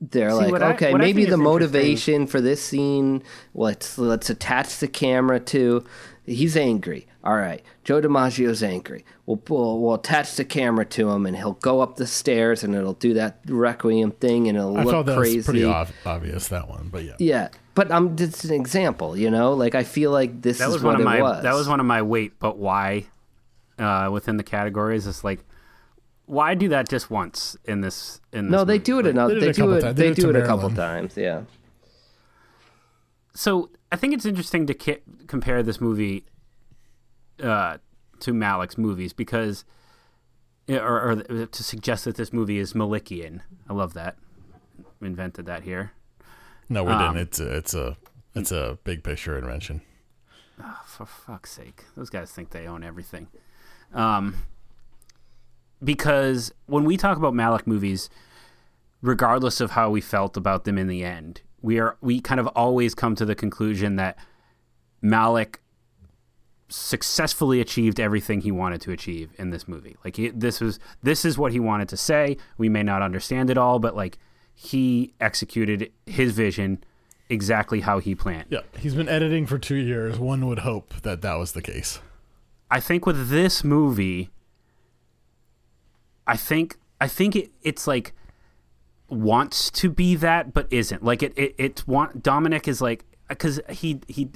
they're See, like okay I maybe the motivation for this scene let's let's attach the camera to he's angry all right joe dimaggio's angry we'll, we'll we'll attach the camera to him and he'll go up the stairs and it'll do that requiem thing and it'll I look that crazy was pretty ob- obvious that one, but yeah. yeah, but I'm just an example, you know. Like I feel like this that is was what one of it my was. that was one of my wait but why uh, within the categories it's like why do that just once in this in this No, they movie? do it Like, another. They They, it do it. times. They, They did it do it a couple times. Yeah. so I think it's interesting to ki- compare this movie uh, to Malick's movies because, or, or to suggest that this movie is Malickian. I love that. We invented that here. No, we Um, didn't. It's a, it's a it's a big picture invention. For fuck's sake, those guys think they own everything. Um, because when we talk about Malick movies, regardless of how we felt about them in the end, we are we kind of always come to the conclusion that Malik successfully achieved everything he wanted to achieve in this movie. Like he, this was this is what he wanted to say. We may not understand it all, but like he executed his vision exactly how he planned. Yeah, he's been editing for two years. One would hope that that was the case. I think with this movie, I think I think it, it's like wants to be that, but isn't. Like it, it, it want Dominik is like because he he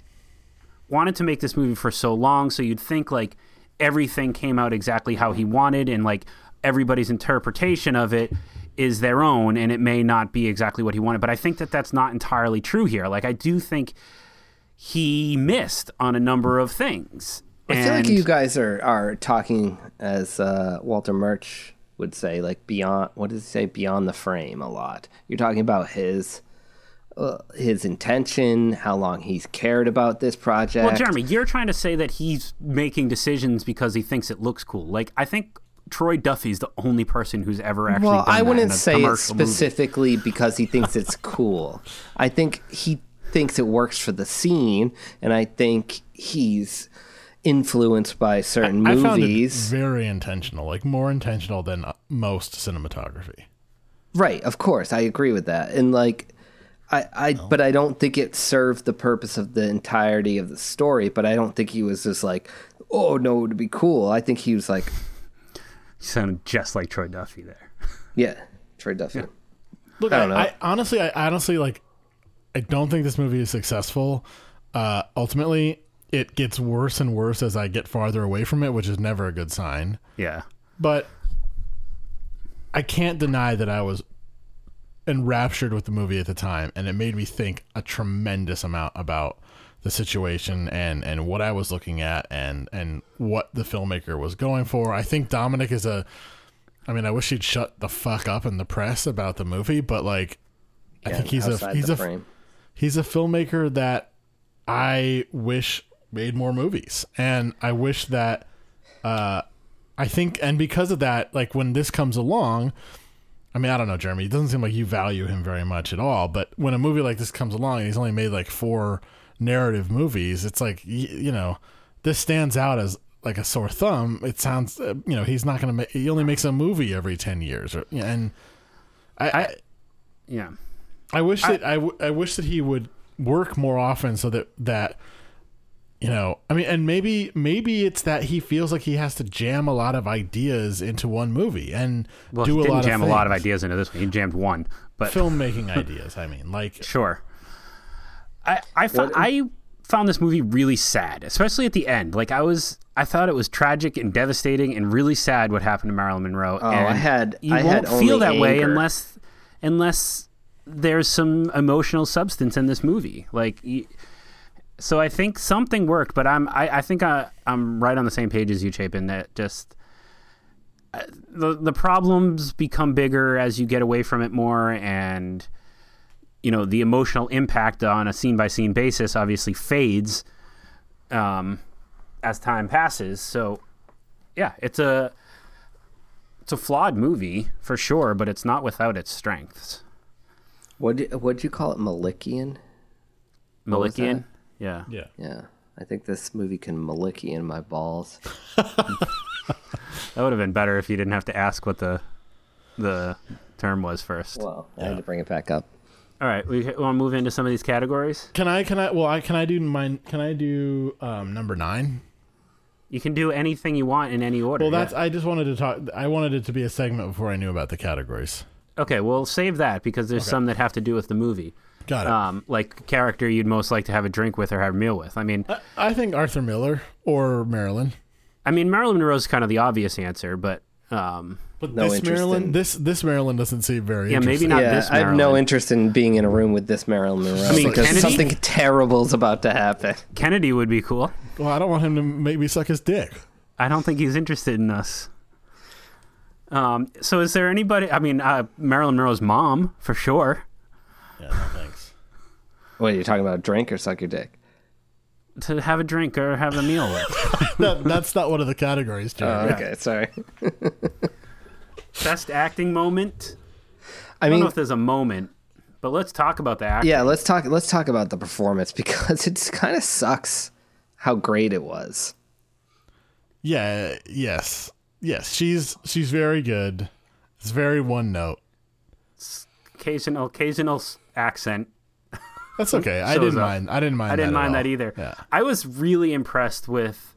wanted to make this movie for so long, so you'd think like everything came out exactly how he wanted, and like everybody's interpretation of it is their own, and it may not be exactly what he wanted. But I think that that's not entirely true here. Like I do think he missed on a number of things. I feel like you guys are are talking as uh, Walter Murch would say, like beyond. What does he say? Beyond the frame a lot. You're talking about his uh, his intention, how long he's cared about this project. Well, Jeremy, you're trying to say that he's making decisions because he thinks it looks cool. Like I think Troy Duffy's the only person who's ever actually. Well, done I wouldn't in a say it commercial movie. specifically because he thinks it's cool. I think he thinks it works for the scene, and I think he's influenced by certain I found it movies. very intentional, like more intentional than most cinematography. Right, of course, I agree with that. And like I, I but I don't think it served the purpose of the entirety of the story, but I don't think he was just like, Oh no, it'd be cool. I think he was like, You sounded just like Troy Duffy there. Yeah, Troy Duffy. Look, I I, don't know. I honestly, I honestly like. I don't think this movie is successful. Uh, ultimately, it gets worse and worse as I get farther away from it, which is never a good sign. Yeah. But I can't deny that I was enraptured with the movie at the time, and it made me think a tremendous amount about the situation and and what I was looking at and and what the filmmaker was going for. I think Dominik is a. I mean, I wish he'd shut the fuck up in the press about the movie, but like, I think he's a he's a frame. he's a filmmaker that I wish made more movies, and I wish that uh, I think, and because of that, like when this comes along, I mean, I don't know, Jeremy. It doesn't seem like you value him very much at all. But when a movie like this comes along, and he's only made like four narrative movies, it's like you know, this stands out as like a sore thumb. It sounds, uh, you know, he's not going to make. He only makes a movie every ten years, or, and I, I Yeah. I wish that I, w- I wish that he would work more often so that that you know I mean and maybe maybe it's that he feels like he has to jam a lot of ideas into one movie and Well, do he a didn't lot jam of a lot of ideas into this one. He jammed one, but filmmaking ideas I mean like Sure. I I, fo- I found this movie really sad, especially at the end. Like I was, I thought it was tragic and devastating and really sad what happened to Marilyn Monroe. Oh, and I had- you I won't had feel only that way unless unless there's some emotional substance in this movie. Like. So I think something worked, but I'm I, I think I, I'm right on the same page as you, Chapin. That just uh, the the problems become bigger as you get away from it more, and you know the emotional impact on a scene by scene basis obviously fades um, as time passes. So yeah, it's a it's a flawed movie for sure, but it's not without its strengths. What what'd you call it? Malickian? What Malickian? Yeah. yeah Yeah. I think this movie can Maliki in my balls. That would have been better if you didn't have to ask what the the term was first. Well, I had to bring it back up. All right, we want to move into some of these categories. can I can I well I can I do mine can I do um, number nine You can do anything you want in any order. well that's yeah. I just wanted to talk I wanted it to be a segment before I knew about the categories okay. Well, save that because there's some that have to do with the movie, got it um, like character you'd most like to have a drink with or have a meal with. I mean, I, I think Arthur Miller or Marilyn I mean Marilyn Monroe's kind of the obvious answer, but um, but No this Marilyn in- this this Marilyn doesn't seem very Yeah, maybe not yeah, this I have no interest in being in a room with this Marilyn Monroe I mean, because Kennedy? something terrible is about to happen. Kennedy would be cool. well I don't want him to make me suck his dick I don't think he's interested in us. Um, so is there anybody? I mean, uh, Marilyn Monroe's mom for sure. yeah no thanks. What are you talking about? Drink or suck your dick? To have a drink or have a meal with. that, that's not one of the categories, Oh, Jeremy. okay, sorry. Best acting moment. I I don't know if there's a moment, but let's talk about the acting. yeah, let's talk. Let's talk about the performance because it kind of sucks how great it was. Yeah, yes. Yes, she's she's very good. It's very one note. Occasional, occasional accent. That's okay. I didn't mind. I didn't mind I didn't that mind that either. Yeah. I was really impressed with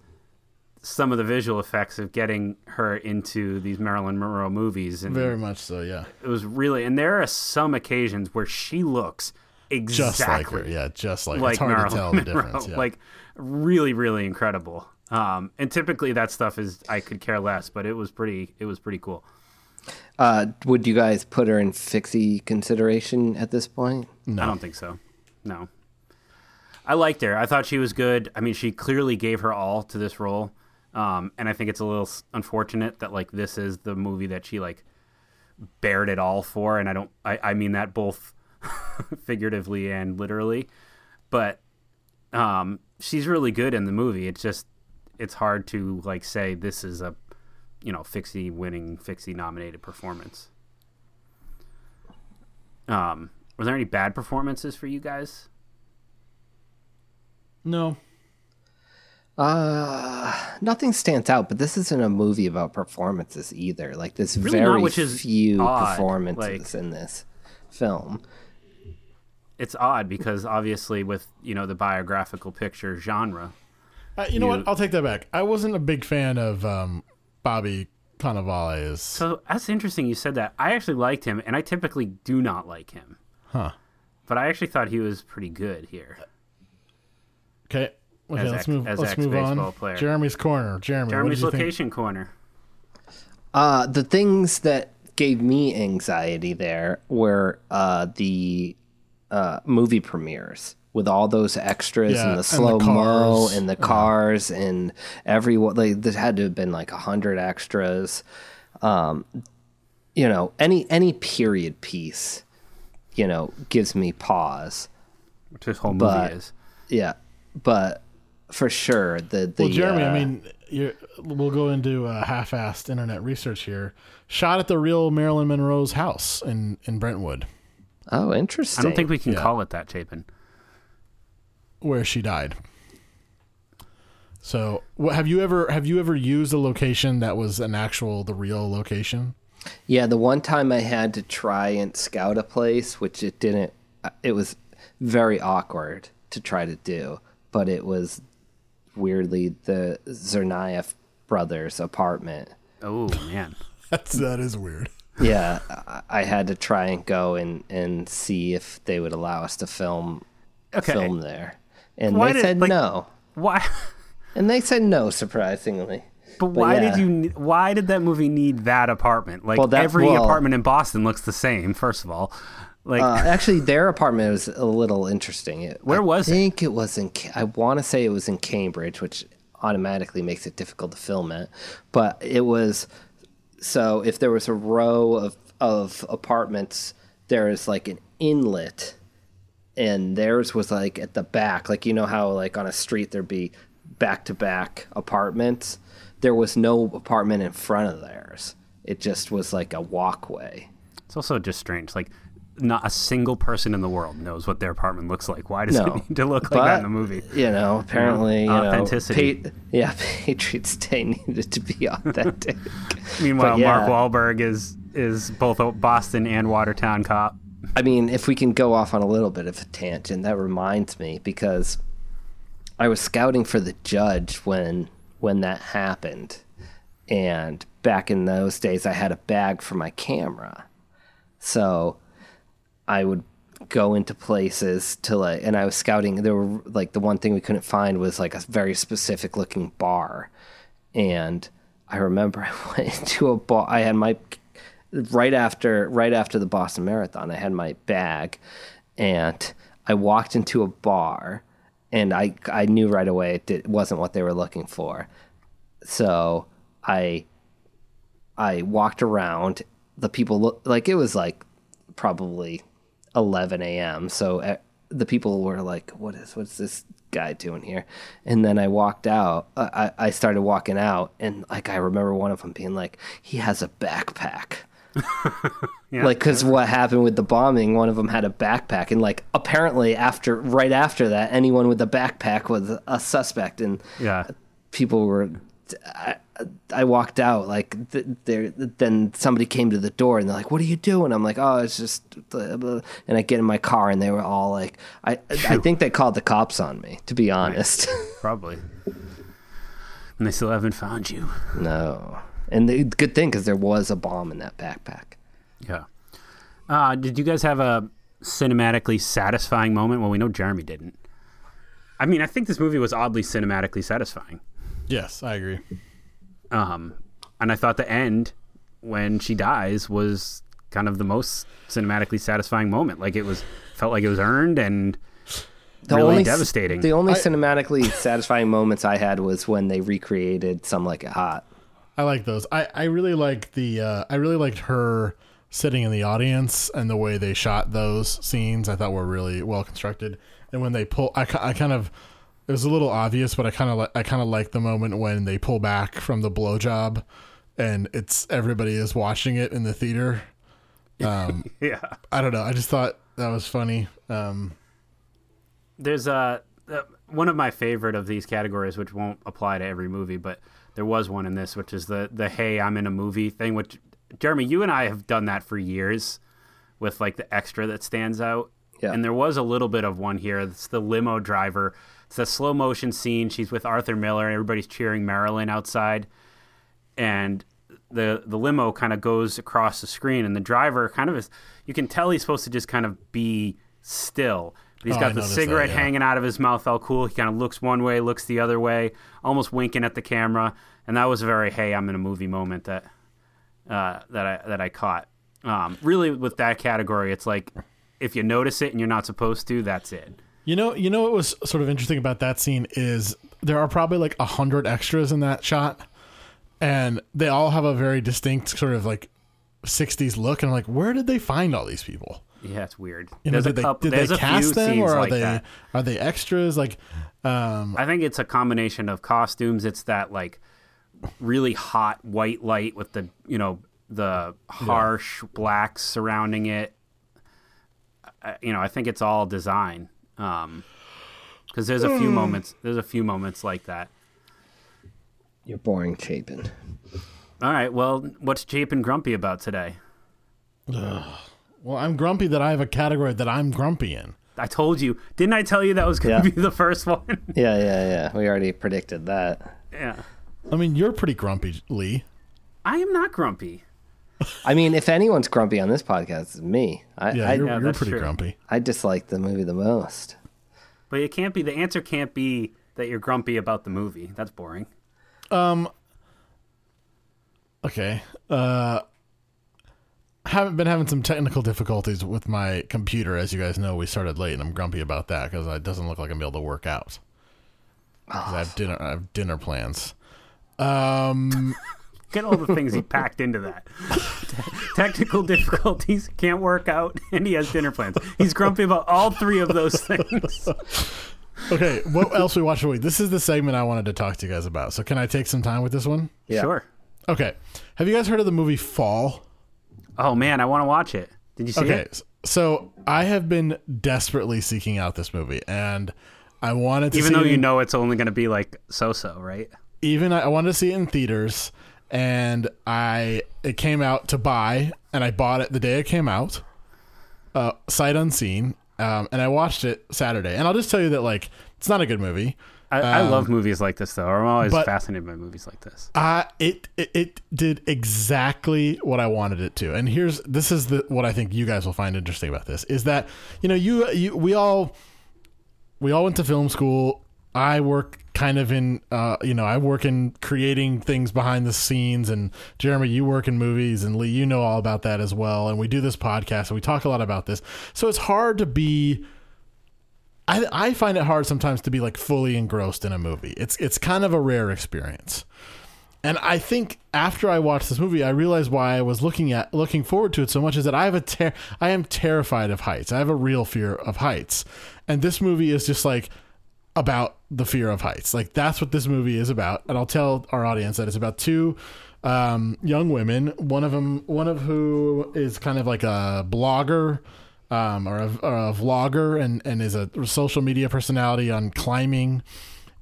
some of the visual effects of getting her into these Marilyn Monroe movies, and Very much so, yeah. it was really. And there are some occasions where she looks Just exactly like her. Yeah, just like, like it's hard Marilyn to tell the Monroe. difference. Yeah. Like really, really incredible. Um, and typically that stuff is I could care less, but it was pretty. It was pretty cool. Uh, would you guys put her in fixie consideration at this point? No. I don't think so. No. I liked her. I thought she was good. I mean, she clearly gave her all to this role. Um, and I think it's a little unfortunate that like this is the movie that she like bared it all for. And I don't, I, I mean that both figuratively and literally, but um, she's really good in the movie. It's just, it's hard to like say this is a, you know, Fixie winning, Fixie nominated performance. Um, were there any bad performances for you guys? no. Uh, nothing stands out, but this isn't a movie about performances either. Like there's Really very not, which is few odd, performances like- in this film. It's odd because obviously with you know the biographical picture genre, Uh, you know what? I'll take that back. I wasn't a big fan of um, Bobby Cannavale's. so that's interesting. You said that. I actually liked him, and I typically do not like him, Huh. but I actually thought he was pretty good here. Okay. Okay, As let's ex- move. as let's move on. ex-baseball player. Jeremy's corner. Jeremy, what Jeremy's did you think? location corner. Uh, the things that gave me anxiety there were uh, the uh, movie premieres with all those extras Yeah, and and the the slow mo and the cars and everyone. Like there had to have been like a hundred extras. Um, you know, any any period piece, you know, gives me pause. Which this whole movie is. Yeah, but for sure the the Well, Jeremy, uh, I mean, you're, we'll go into uh, half-assed internet research here. Shot at the real Marilyn Monroe's house in in Brentwood, oh, interesting. I don't think we can Yeah. call it that, Chapin. where she died. So, what, have you ever have you ever used a location that was an actual the real location? Yeah, the one time I had to try and scout a place, which it didn't, uh, it was very awkward to try to do, but it was weirdly the Tsarnaev brothers' apartment. Oh man, That's that is weird. Yeah, I- I had to try and go and, and see if they would allow us to film Okay. film there, and Why they did- said like- no. why? And they said no, surprisingly. But why yeah. did you? Why did that movie need that apartment? Like Well, that- every well- apartment in Boston looks the same. First of all, like Uh, actually, their apartment was a little interesting. It, Where I was it? I think it? was in. I want to say it was in Cambridge, which automatically makes it difficult to film it. But it was so if there was a row of of apartments, there is like an inlet, and theirs was like at the back. Like you know how like on a street there'd be back to back apartments. There was no apartment in front of theirs. It just was like a walkway. It's also just strange. Like, not a single person in the world knows what their apartment looks like. Why does No. it need to look like that in the movie? You know, apparently, you know, Authenticity. Pa- yeah, Patriots Day needed to be authentic. Meanwhile, yeah. Mark Wahlberg is is both a Boston and Watertown cop. I mean, if we can go off on a little bit of a tangent, that reminds me because I was scouting for the judge when when that happened, and back in those days, I had a bag for my camera, so I would go into places to like, and I was scouting. There were like the one thing we couldn't find was like a very specific looking bar, and I remember I went into a bar. I had my right after right after the Boston Marathon. I had my bag, and I walked into a bar, and I I knew right away it wasn't what they were looking for. So I I walked around. The people look like it was like probably 11 a.m. So uh, the people were like, "What is what's this guy doing here?" And then I walked out. Uh, I I started walking out, and like I remember one of them being like, "He has a backpack." Yeah. Like, because what happened with the bombing, one of them had a backpack, and like apparently after, right after that, anyone with a backpack was a suspect, and Yeah. people were I, I walked out like there. Then somebody came to the door and they're like, "What are you doing?" I'm like, "Oh, it's just," blah, blah." and I get in my car and they were all like, "I I think they called the cops on me." To be honest, Probably. And they still haven't found you. no. And the good thing because there was a bomb in that backpack. Yeah. Uh, did you guys have a cinematically satisfying moment? Well, we know Jeremy didn't. I mean, I think this movie was oddly cinematically satisfying. Yes, I agree. Um, and I thought the end, when she dies, was kind of the most cinematically satisfying moment. Like it was, felt like it was earned and The really only, devastating. The only cinematically satisfying moments I had was when they recreated "Some Like It Hot." I like those. I, I really like the uh, I really liked her sitting in the audience and the way they shot those scenes. I thought were really well constructed. And when they pull, I, I kind of it was a little obvious, but I kind of li- I kind of like the moment when they pull back from the blowjob, and it's everybody is watching it in the theater. Um, yeah. I don't know. I just thought that was funny. Um, There's a uh, one of my favorite of these categories, which won't apply to every movie, but there was one in this, which is the the "Hey, I'm in a movie" thing. Which Jeremy, you and I have done that for years, with like the extra that stands out. Yeah. And there was a little bit of one here. It's the limo driver. It's a slow motion scene. She's with Arthur Miller, and everybody's cheering Marilyn outside, and the the limo kind of goes across the screen, and the driver kind of is. You can tell he's supposed to just kind of be still. He's Oh, I got the noticed that, cigarette yeah. hanging out of his mouth, all cool. He kind of looks one way, looks the other way, almost winking at the camera, and that was a very "Hey, I'm in a movie" moment that uh, that I that I caught. Um, really, with that category, it's like if you notice it and you're not supposed to, that's it. You know, you know what was sort of interesting about that scene is there are probably like a hundred extras in that shot, and they all have a very distinct sort of like '60s look. And I'm like, where did they find all these people? Yeah, it's weird. You know, there's did a they did there's they cast them or are like they that. are they extras? Like, um, I think it's a combination of costumes. It's that like really hot white light with the you know the harsh blacks surrounding it. I, you know, I think it's all design. Um, because there's a few moments. There's a few moments like that. You're boring, Chapin. All right. Well, what's Chapin grumpy about today? Well, I'm grumpy that I have a category that I'm grumpy in. I told you. Didn't I tell you that was going to Yeah. be the first one? Yeah, yeah, yeah. We already predicted that. yeah. I mean, you're pretty grumpy, Lee. I am not grumpy. I mean, if anyone's grumpy on this podcast, it's me. I Yeah, I, you're, yeah, you're pretty true. grumpy. I dislike the movie the most. But it can't be. The answer can't be that you're grumpy about the movie. That's boring. Um. Okay. Uh haven't been having some technical difficulties with my computer. As you guys know, we started late, and I'm grumpy about that because it doesn't look like I'm able to work out. 'Cause I have dinner. I have dinner plans. Um, Get all the things he packed into that. Technical difficulties, can't work out, and he has dinner plans. He's grumpy about all three of those things. okay. What else we watched? Wait, this is the segment I wanted to talk to you guys about. So can I take some time with this one? Yeah. Sure. Okay. Have you guys heard of the movie Fall? Oh man, I want to watch it. Did you see Okay, it? so I have been desperately seeking out this movie, and I wanted to Even though you in- know it's only going to be like so-so, right? even I, I wanted to see it in theaters, and I it came out to buy, and I bought it the day it came out, uh, sight unseen, um, and I watched it Saturday. And I'll just tell you that like it's not a good movie. I, I love movies like this, though. I'm always fascinated by movies like this. Uh, it, it it did exactly what I wanted it to. And here's this is the what I think you guys will find interesting about this is that you know you you we all we all went to film school. I work kind of in uh you know I work in creating things behind the scenes and Jeremy you work in movies and Lee you know all about that as well and we do this podcast and we talk a lot about this. So it's hard to be I, I find it hard sometimes to be like fully engrossed in a movie. It's it's kind of a rare experience. And I think after I watched this movie, I realized why I was looking at looking forward to it so much is that I have a ter- I am terrified of heights. I have a real fear of heights. And this movie is just like about the fear of heights. Like that's what this movie is about. And I'll tell our audience that it's about two um, young women. One of them, one of who is kind of like a blogger um, or, a, or a vlogger and, and is a social media personality on climbing.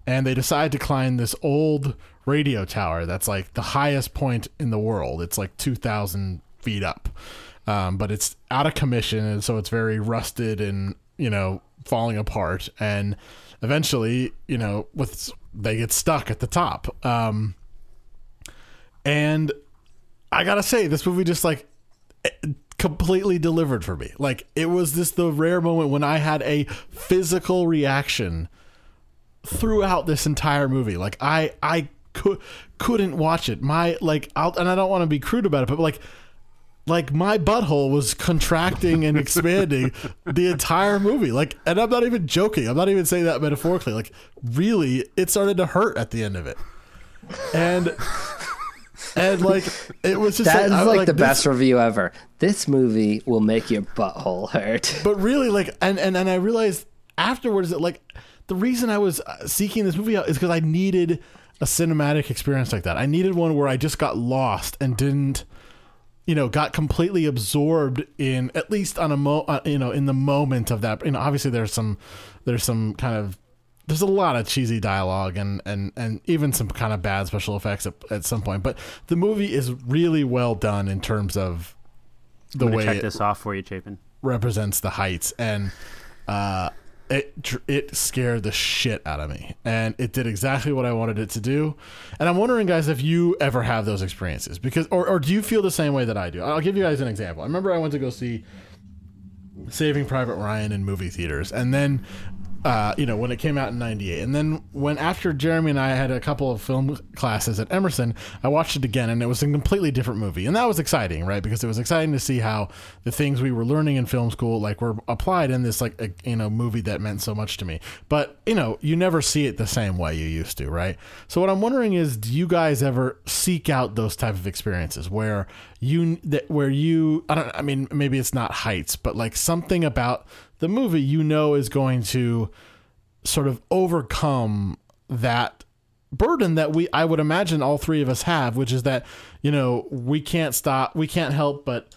And they decide to climb this old radio tower that's like the highest point in the world. It's like 2,000 feet up. Um, but it's out of commission, and so it's very rusted and, you know, falling apart. And eventually, you know, with they get stuck at the top. Um, and I gotta say, this movie just like completely delivered for me. Like it was this the rare moment when I had a physical reaction throughout this entire movie. Like I I could couldn't watch it. My like I'll, and I don't want to be crude about it, but like like my butthole was contracting and expanding the entire movie. Like and I'm not even joking. I'm not even saying that metaphorically. Like really it started to hurt at the end of it. And and like it was just That is I- like, the this- best review ever. This movie will make your butthole hurt. but really like and and, and i realized afterwards that like the reason i was uh, seeking this movie out is because i needed a cinematic experience like that i needed one where i just got lost and didn't you know got completely absorbed in at least on a mo uh, you know in the moment of that you know obviously there's some there's some kind of there's a lot of cheesy dialogue and and and even some kind of bad special effects at, at some point but the movie is really well done in terms of the way check it- this off for you, Chapin. represents the heights. And uh it it scared the shit out of me. And it did exactly what I wanted it to do. And I'm wondering guys if you ever have those experiences because or, or do you feel the same way that I do? I'll give you guys an example. I remember I went to go see Saving Private Ryan in movie theaters. And then uh, you know, when it came out in 98. And then when after Jeremy and I had a couple of film classes at Emerson, I watched it again and it was a completely different movie. And that was exciting, right? Because it was exciting to see how the things we were learning in film school like were applied in this like a, you know, movie that meant so much to me. But, you know, you never see it the same way you used to, right? So what I'm wondering is do you guys ever seek out those type of experiences where you that where you I don't I mean maybe it's not heights, but like something about the movie you know is going to sort of overcome that burden that we I would imagine all three of us have, which is that, you know, we can't stop we can't help but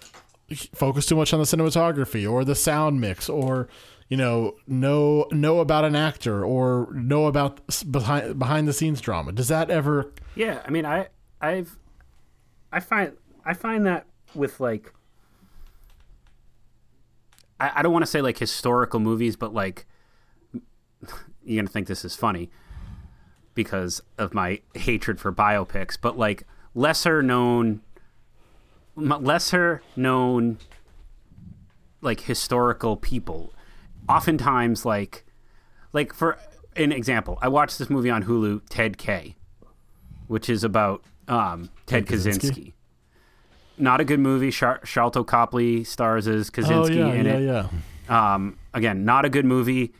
focus too much on the cinematography or the sound mix or you know know know about an actor or know about behind behind the scenes drama. Does that ever Yeah, I mean, I I've I find I find that with like I, I don't want to say like historical movies, but like you're gonna think this is funny because of my hatred for biopics, but like lesser known, lesser known like historical people, oftentimes like like for an example, I watched this movie on Hulu, Ted K which is about um, Ted Kaczynski? Kaczynski. Not a good movie. Char- Sharlto Copley stars as Kaczynski oh yeah in yeah it. yeah Um, again, not a good movie,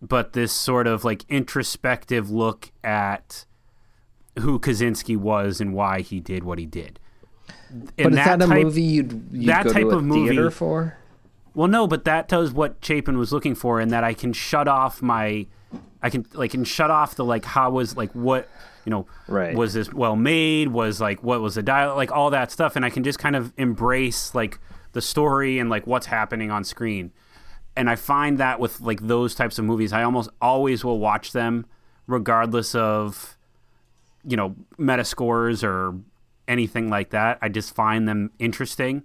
but this sort of like introspective look at who Kaczynski was and why he did what he did. But And is that, a type- movie you'd, you'd that go type to a of movie- theater for? Well, no, but that does what Chapin was looking for, in that I can shut off my, I can like can shut off the like how was like what you know Right. was this well made was like what was the dialogue like all that stuff, and I can just kind of embrace like the story and like what's happening on screen, and I find that with like those types of movies, I almost always will watch them regardless of you know metascores or anything like that. I just find them interesting.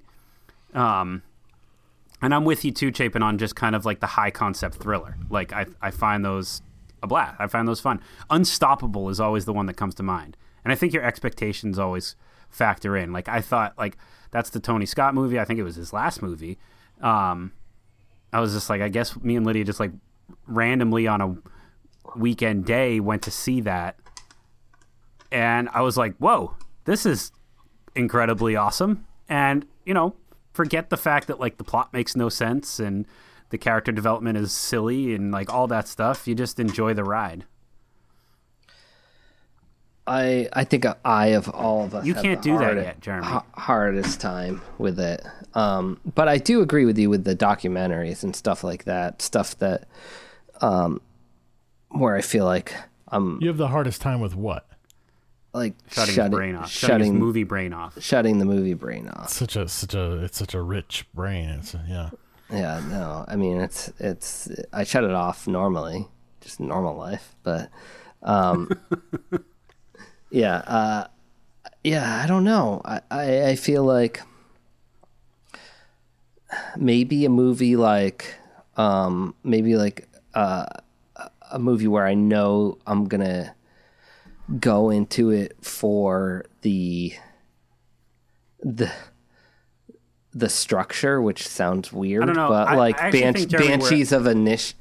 Um, and I'm with you too, Chapin, on just kind of like the high concept thriller. Like I, I find those a blast. I find those fun. Unstoppable is always the one that comes to mind, and I think your expectations always factor in. Like I thought, like that's the Tony Scott movie. I think it was his last movie. Um, I was just like, I guess me and Lydia just like randomly on a weekend day went to see that, and I was like, whoa, this is incredibly awesome. And, you know, forget the fact that like the plot makes no sense and the character development is silly and like all that stuff. You just enjoy the ride. I I think I of all of us. You can't the do that yet, Jeremy. ha- hardest time with it. Um, but I do agree with you with the documentaries and stuff like that. Stuff that, um, where I feel like I'm you have the hardest time with what like Shutting, shutting, his brain off. Shutting, shutting, his movie brain off. shutting the movie brain off. such a such a it's such a rich brain it's yeah Yeah, no, I mean it's it's I shut it off normally, just normal life, but um Yeah, uh, yeah. I don't know. I, I I feel like maybe a movie like um maybe like uh, a movie where I know I'm gonna go into it for the the the structure, which sounds weird, don't know. but I- like I actually Ban- think, Jeremy, we're- Banshees of Anish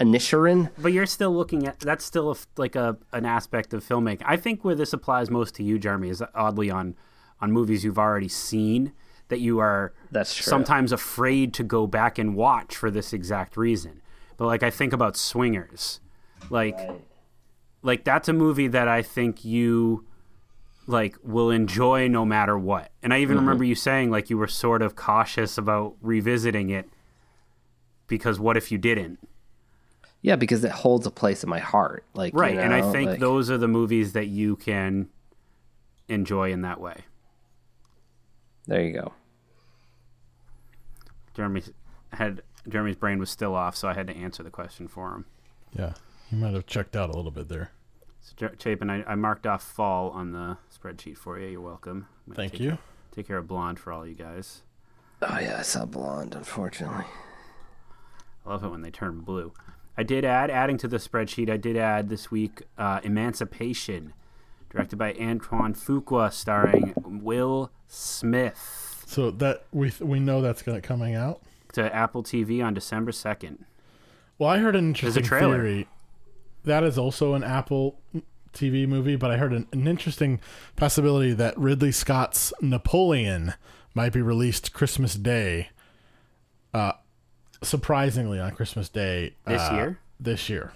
Inisherin. But you're still looking at that's still a like a an aspect of filmmaking. I think where this applies most to you, Jeremy, is oddly on on movies you've already seen that you are That's true. sometimes afraid to go back and watch for this exact reason. But like I think about Swingers, like like that's a movie that I think you like will enjoy no matter what. And I even mm-hmm. remember you saying like you were sort of cautious about revisiting it because what if you didn't? Yeah, because it holds a place in my heart. Like you Right, and I think like- those are the movies that you can enjoy in that way. There you go. Jeremy had Jeremy's brain was still off, so I had to answer the question for him. Yeah, you might have checked out a little bit there. So, Chapin, I, I marked off fall on the spreadsheet for you. You're welcome. Thank take- you. Take care of blonde for all you guys. Oh yeah, I saw Blonde. Unfortunately, I love it when they turn blue. I did add, adding to the spreadsheet, I did add this week uh, Emancipation, directed by Antoine Fuqua, starring Will Smith, So that we we know that's gonna coming out. to Apple TV on December 2nd. Well, I heard an interesting trailer. theory. That is also an Apple TV movie, but I heard an, an interesting possibility that Ridley Scott's Napoleon might be released Christmas Day. Uh, surprisingly, on Christmas Day This uh, year? This year,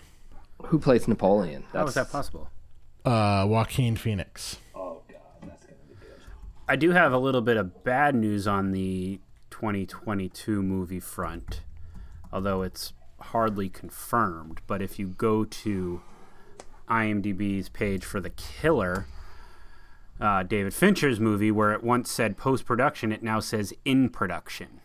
who plays Napoleon? How is that possible? uh, Joaquin Phoenix. Oh god, that's gonna be good. I do have a little bit of bad news on the 2022 movie front, although it's hardly confirmed. But if you go to IMDb's page for The Killer, uh, David Fincher's movie, where it once said post production, it now says in production.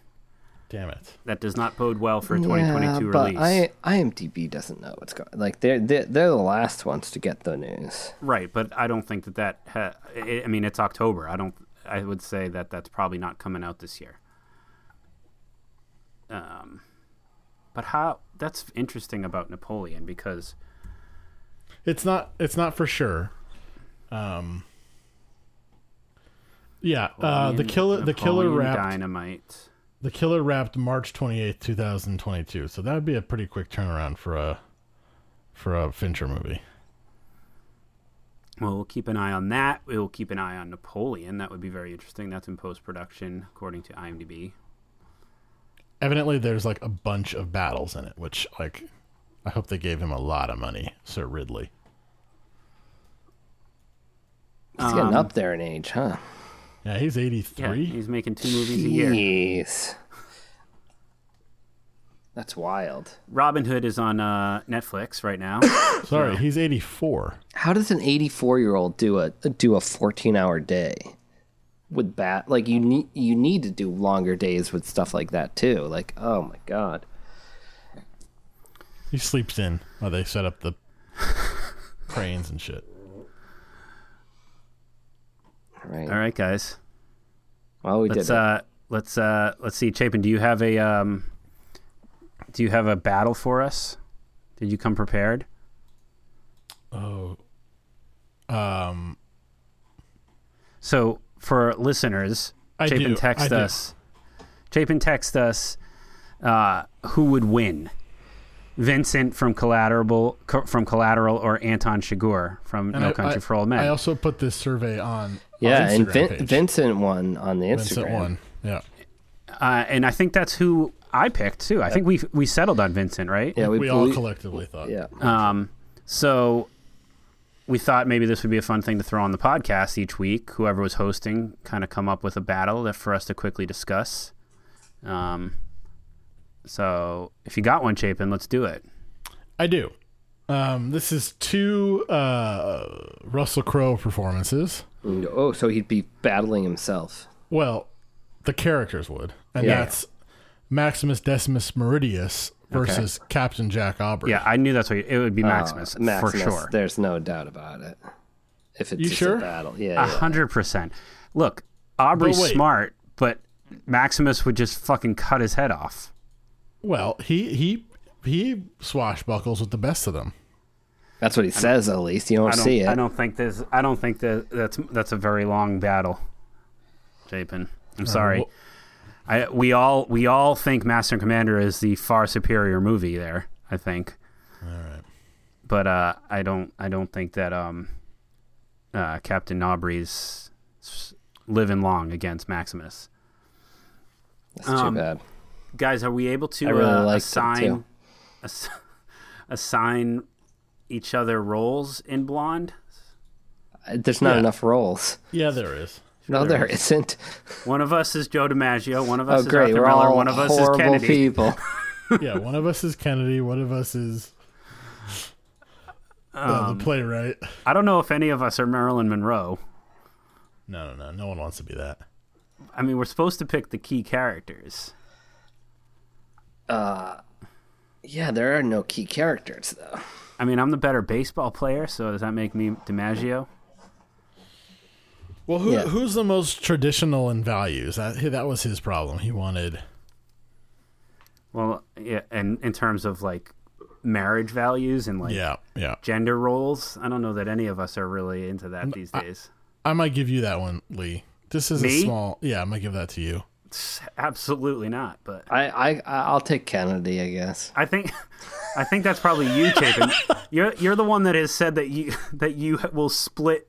Damn it! That does not bode well for a 2022 yeah, but release. I, IMDb doesn't know what's going. Like they're, they're they're the last ones to get the news. Right, but I don't think that that. Ha- I I mean, it's October. I don't. I would say that that's probably not coming out this year. Um, but how? That's interesting about Napoleon because It's not. It's not for sure. Um. Yeah, uh, the Napoleon- killer. The killer wrapped. Dynamite. The killer wrapped March twenty eighth, two thousand twenty two. So that would be a pretty quick turnaround for a for a Fincher movie. Well, we'll keep an eye on that. We will keep an eye on Napoleon. That would be very interesting. That's in post production, according to IMDb. Evidently, there's like a bunch of battles in it, which like I hope they gave him a lot of money, Sir Ridley. He's getting Um, up there in age, huh? Yeah, he's 83. Yeah, he's making two movies a year. That's wild. Robin Hood is on uh, Netflix right now. Sorry, he's eighty four. How does an 84 year old do a do a 14 hour day with bat? Like you need you need to do longer days with stuff like that too. Like oh my god, He sleeps in while they set up the cranes and shit. right? All right, guys. Well, we let's did. it. uh let's uh let's see chapin do you have a um do you have a battle for us did you come prepared Oh, um, so for listeners I chapin do, text I do. us chapin text us uh who would win vincent from collateral co- from collateral or anton Chigurh from and no I- country I- for old men I also put this survey on. yeah, our and Vin- page. Vincent won on the Instagram. Vincent won. Yeah, uh, and i think that's who i picked too i think we we settled on vincent right Yeah, we, we, all collectively thought. Yeah, Um, so we thought maybe this would be a fun thing to throw on the podcast each week. Whoever was hosting, kind of come up with a battle that for us to quickly discuss. Um, so if you got one, Chapin, let's do it. I do. Um, this is two uh, Russell Crowe performances. Oh, so he'd be battling himself. Well, the characters would, and Yeah. that's Maximus Decimus Meridius versus Captain Jack Aubrey. Yeah, I knew that's what you, it would be Maximus, Uh, Maximus, for sure. There's no doubt about it. if it's You just sure? a battle. Yeah, A yeah. hundred percent. Look, Aubrey's But smart, but Maximus would just fucking cut his head off. Well, he he he swashbuckles with the best of them. That's what he says. At least you don't, I don't. see it. I don't think there's. I don't think that that's that's a very long battle. Chapin, I'm sorry. well- I we all we all think Master and Commander is the far superior movie there. I think. All right. but uh, I don't I don't think that um, uh, Captain Aubrey's living long against Maximus. That's too um, bad. Guys, are we able to really uh, assign ass- assign each other roles in Blonde? Uh, There's not yeah. enough roles. Yeah, there is. No, there isn't. One of us is Joe DiMaggio. One of Oh, us is great. Arthur We're Miller. all One of us is Kennedy. people. Yeah, one of us is Kennedy. One of us is uh, Um, the playwright. I don't know if any of us are Marilyn Monroe. No, no, no. No one wants to be that. I mean, we're supposed to pick the key characters. Uh, Yeah, there are no key characters though. I mean, I'm the better baseball player, so does that make me DiMaggio? Well, who Yeah. who's the most traditional in values? That that was his problem. He wanted. Well, yeah, and in terms of like marriage values and like Yeah, yeah. gender roles, I don't know that any of us are really into that mm, these days. I might give you that one, Lee. This is Me? a small. Yeah, I might give that to you. Absolutely not. But I, I I'll take Kennedy, I guess. I think, I think that's probably you, Chapin. You're you're the one that has said that you that you will split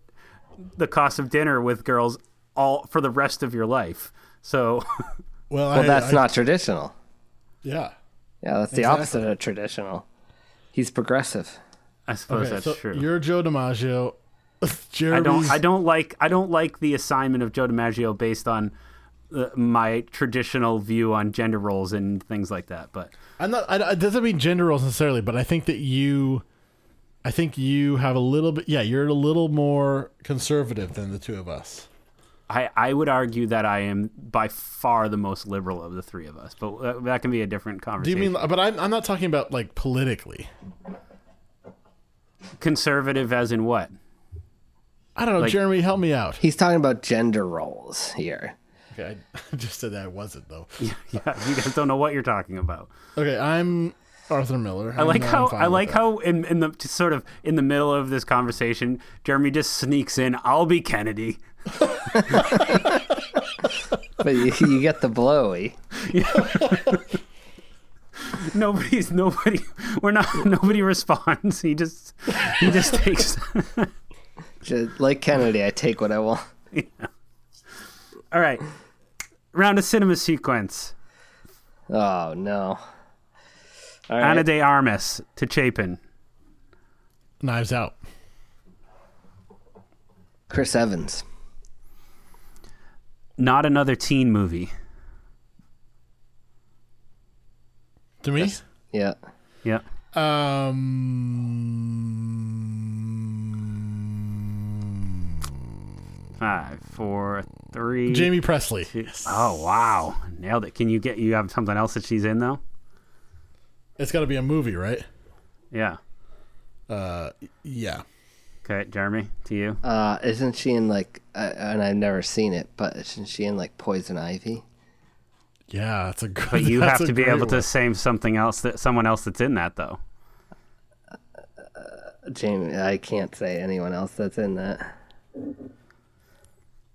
the cost of dinner with girls all for the rest of your life. So Well, Well, I, that's I- not traditional. Yeah. Yeah, that's the Exactly. opposite of traditional. He's progressive. I suppose Okay, that's so true. you're Joe DiMaggio. I don't. I don't like. I don't like the assignment of Joe DiMaggio based on uh, my traditional view on gender roles and things like that. But I'm not. I, it doesn't mean gender roles necessarily, but I think that you, I think you have a little bit. Yeah, you're a little more conservative than the two of us. I, I would argue that I am by far the most liberal of the three of us. But uh, that can be a different conversation. Do you mean? But I'm. I'm not talking about like politically. conservative as in what? I don't know. Like- Jeremy, help me out. He's talking about gender roles here. Okay, I just said that I wasn't though. Yeah, you guys don't know what you're talking about. Okay, I'm Arthur Miller. I like how I like how in, in the sort of in the middle of this conversation, Jeremy just sneaks in. I'll be Kennedy. But you, you get the blowy. Nobody's nobody. We're not. Nobody responds. He just he just takes. Just like Kennedy, I take what I want. All right, round of cinema sequence. Oh no. All Ana de Armas to Chapin. Knives Out. Chris Evans. Not another teen movie. To me, Yeah. Yeah. um, Five, four, three. Jaime Pressly. Oh wow, nailed it! Can you get you have something else that she's in though? It's got to be a movie, right? Yeah. Uh, yeah. Okay, Jeremy, to you. Uh, isn't she in like? Uh, and I've never seen it, but isn't she in like Poison Ivy? Yeah, that's a good. But you have to be great able to one. say something else that someone else that's in that though. Jaime, I can't say anyone else that's in that.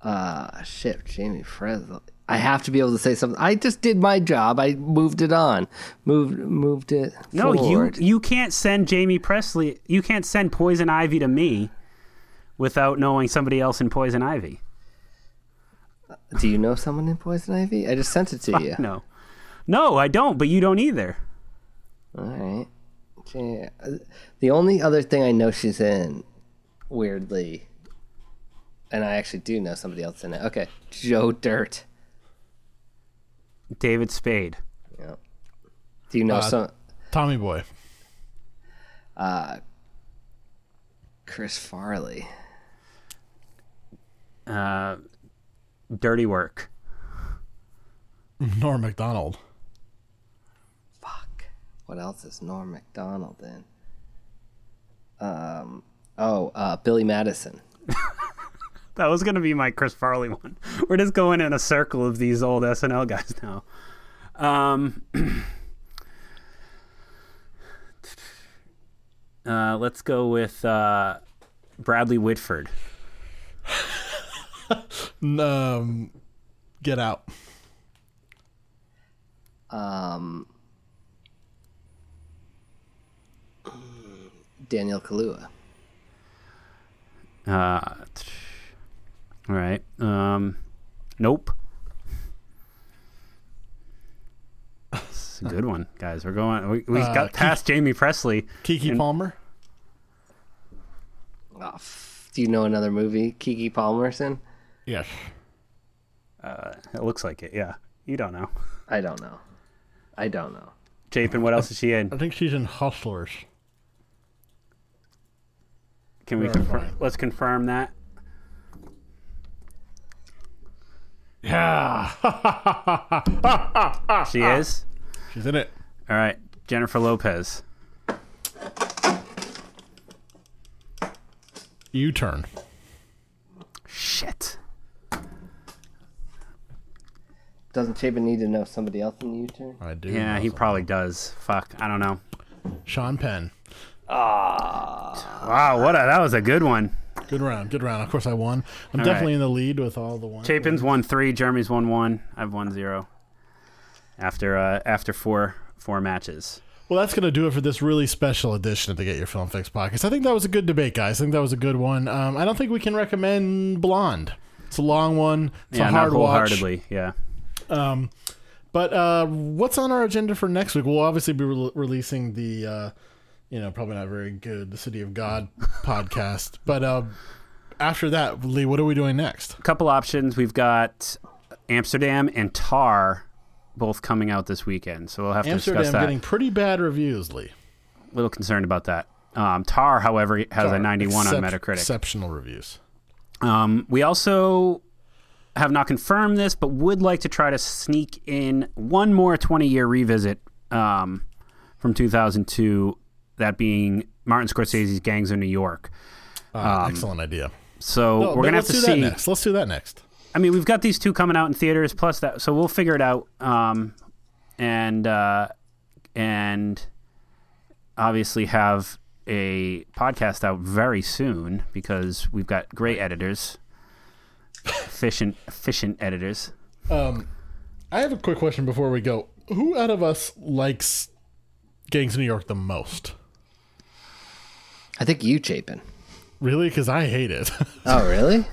Ah, shit, Jaime Pressly. I have to be able to say something. I just did my job. I moved it on, moved moved it. No, forward. you you can't send Jaime Pressly. You can't send Poison Ivy to me without knowing somebody else in Poison Ivy. Do you know someone in Poison Ivy? I just sent it to you. No, no, I don't. But you don't either. All right. Yeah. Uh, the only other thing I know she's in, weirdly, and I actually do know somebody else in it. Okay, Joe Dirt. David Spade. Yeah. Do you know Uh, some Tommy Boy. Uh, Chris Farley? Uh, Dirty Work. Norm Macdonald. Fuck. What else is Norm Macdonald in? Um. Oh, uh, Billy Madison. that was gonna be my Chris Farley one. We're just going in a circle of these old SNL guys now. Um, uh, let's go with uh, Bradley Whitford. Um, get out. Um, Daniel Kaluuya. Uh, all right. Um, nope. It's a good one, guys. We're going. We, we Uh, got past Jaime Pressly. Keke And- Palmer. Oh, f- do you know another movie Keke Palmerson? Yes. Uh, it looks like it. Yeah. You don't know. I don't know. I don't know. Chapin, what else is she in? I think she's in Hustlers. Can we confirm? Let's confirm that. Yeah. She ah. is. she's in it. All right. Jennifer Lopez. U turn. Shit. Doesn't Chapin need to know somebody else in the U-turn? I do. Yeah, he some. probably does. Fuck. I don't know. Sean Penn. Ah. Wow. What a that was a good one. Good round. Good round. Of course, I won. I'm All definitely right. in the lead with all the ones. Chapin's won three. Jeremy's won one. I've won zero. After uh, after four four matches. Well, that's going to do it for this really special edition of the Get Your Film Fix podcast. I think that was a good debate, guys. I think that was a good one. Um, I don't think we can recommend Blonde. It's a long one. It's yeah, a not hard watch. wholeheartedly. Yeah. Um, but uh, what's on our agenda for next week? We'll obviously be re- releasing the, uh, you know, probably not very good, the City of God podcast. But uh, after that, Lee, what are we doing next? A couple options. We've got Amsterdam and Tar both coming out this weekend, so we'll have to Amsterdam discuss that. getting pretty bad reviews, Lee. A little concerned about that. Um, Tar, however, has a 91 on Metacritic. Exceptional reviews. Um, we also have not confirmed this, but would like to try to sneak in one more 20 year revisit um, from 2002, that being Martin Scorsese's Gangs of New York. Uh, excellent idea. So No, we're going to have to see. that next. Let's do that next. I mean, we've got these two coming out in theaters, plus that, so we'll figure it out. Um, and uh, and obviously have a podcast out very soon because we've got great editors, efficient efficient editors. Um, I have a quick question before we go. Who out of us likes Gangs of New York the most? I think you, Chapin. Really? Because I hate it. Oh, really?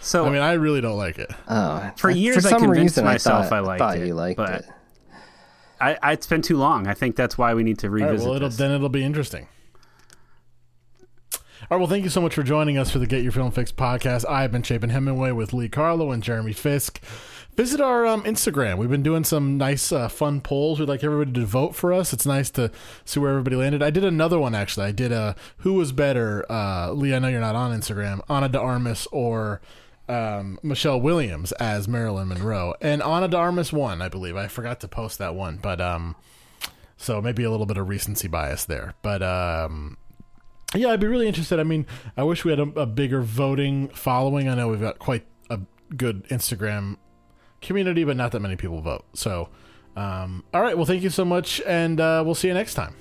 So I mean, I really don't like it. Oh, For I- years I some convinced reason myself I, I thought, liked thought it, you liked but- it. I, I it's been too long. I think that's why we need to All right, revisit well, it'll, this. then it'll be interesting. All right, well, thank you so much for joining us for the Get Your Film Fix podcast. I've been Chapin Hemingway with Lee Carlo and Jeremy Fisk. Visit our um, Instagram. We've been doing some nice, uh, fun polls. We'd like everybody to vote for us. It's nice to see where everybody landed. I did another one actually. I did a Who was better, uh, Lee? I know you're not on Instagram. Ana de Armas or um, Michelle Williams as Marilyn Monroe, and Ana de Armas won, I believe. I forgot to post that one, but um, so maybe a little bit of recency bias there. But um, yeah, I'd be really interested. I mean, I wish we had a, a bigger voting following. I know we've got quite a good Instagram community, but not that many people vote. So, um, all right. Well, thank you so much, and uh, we'll see you next time.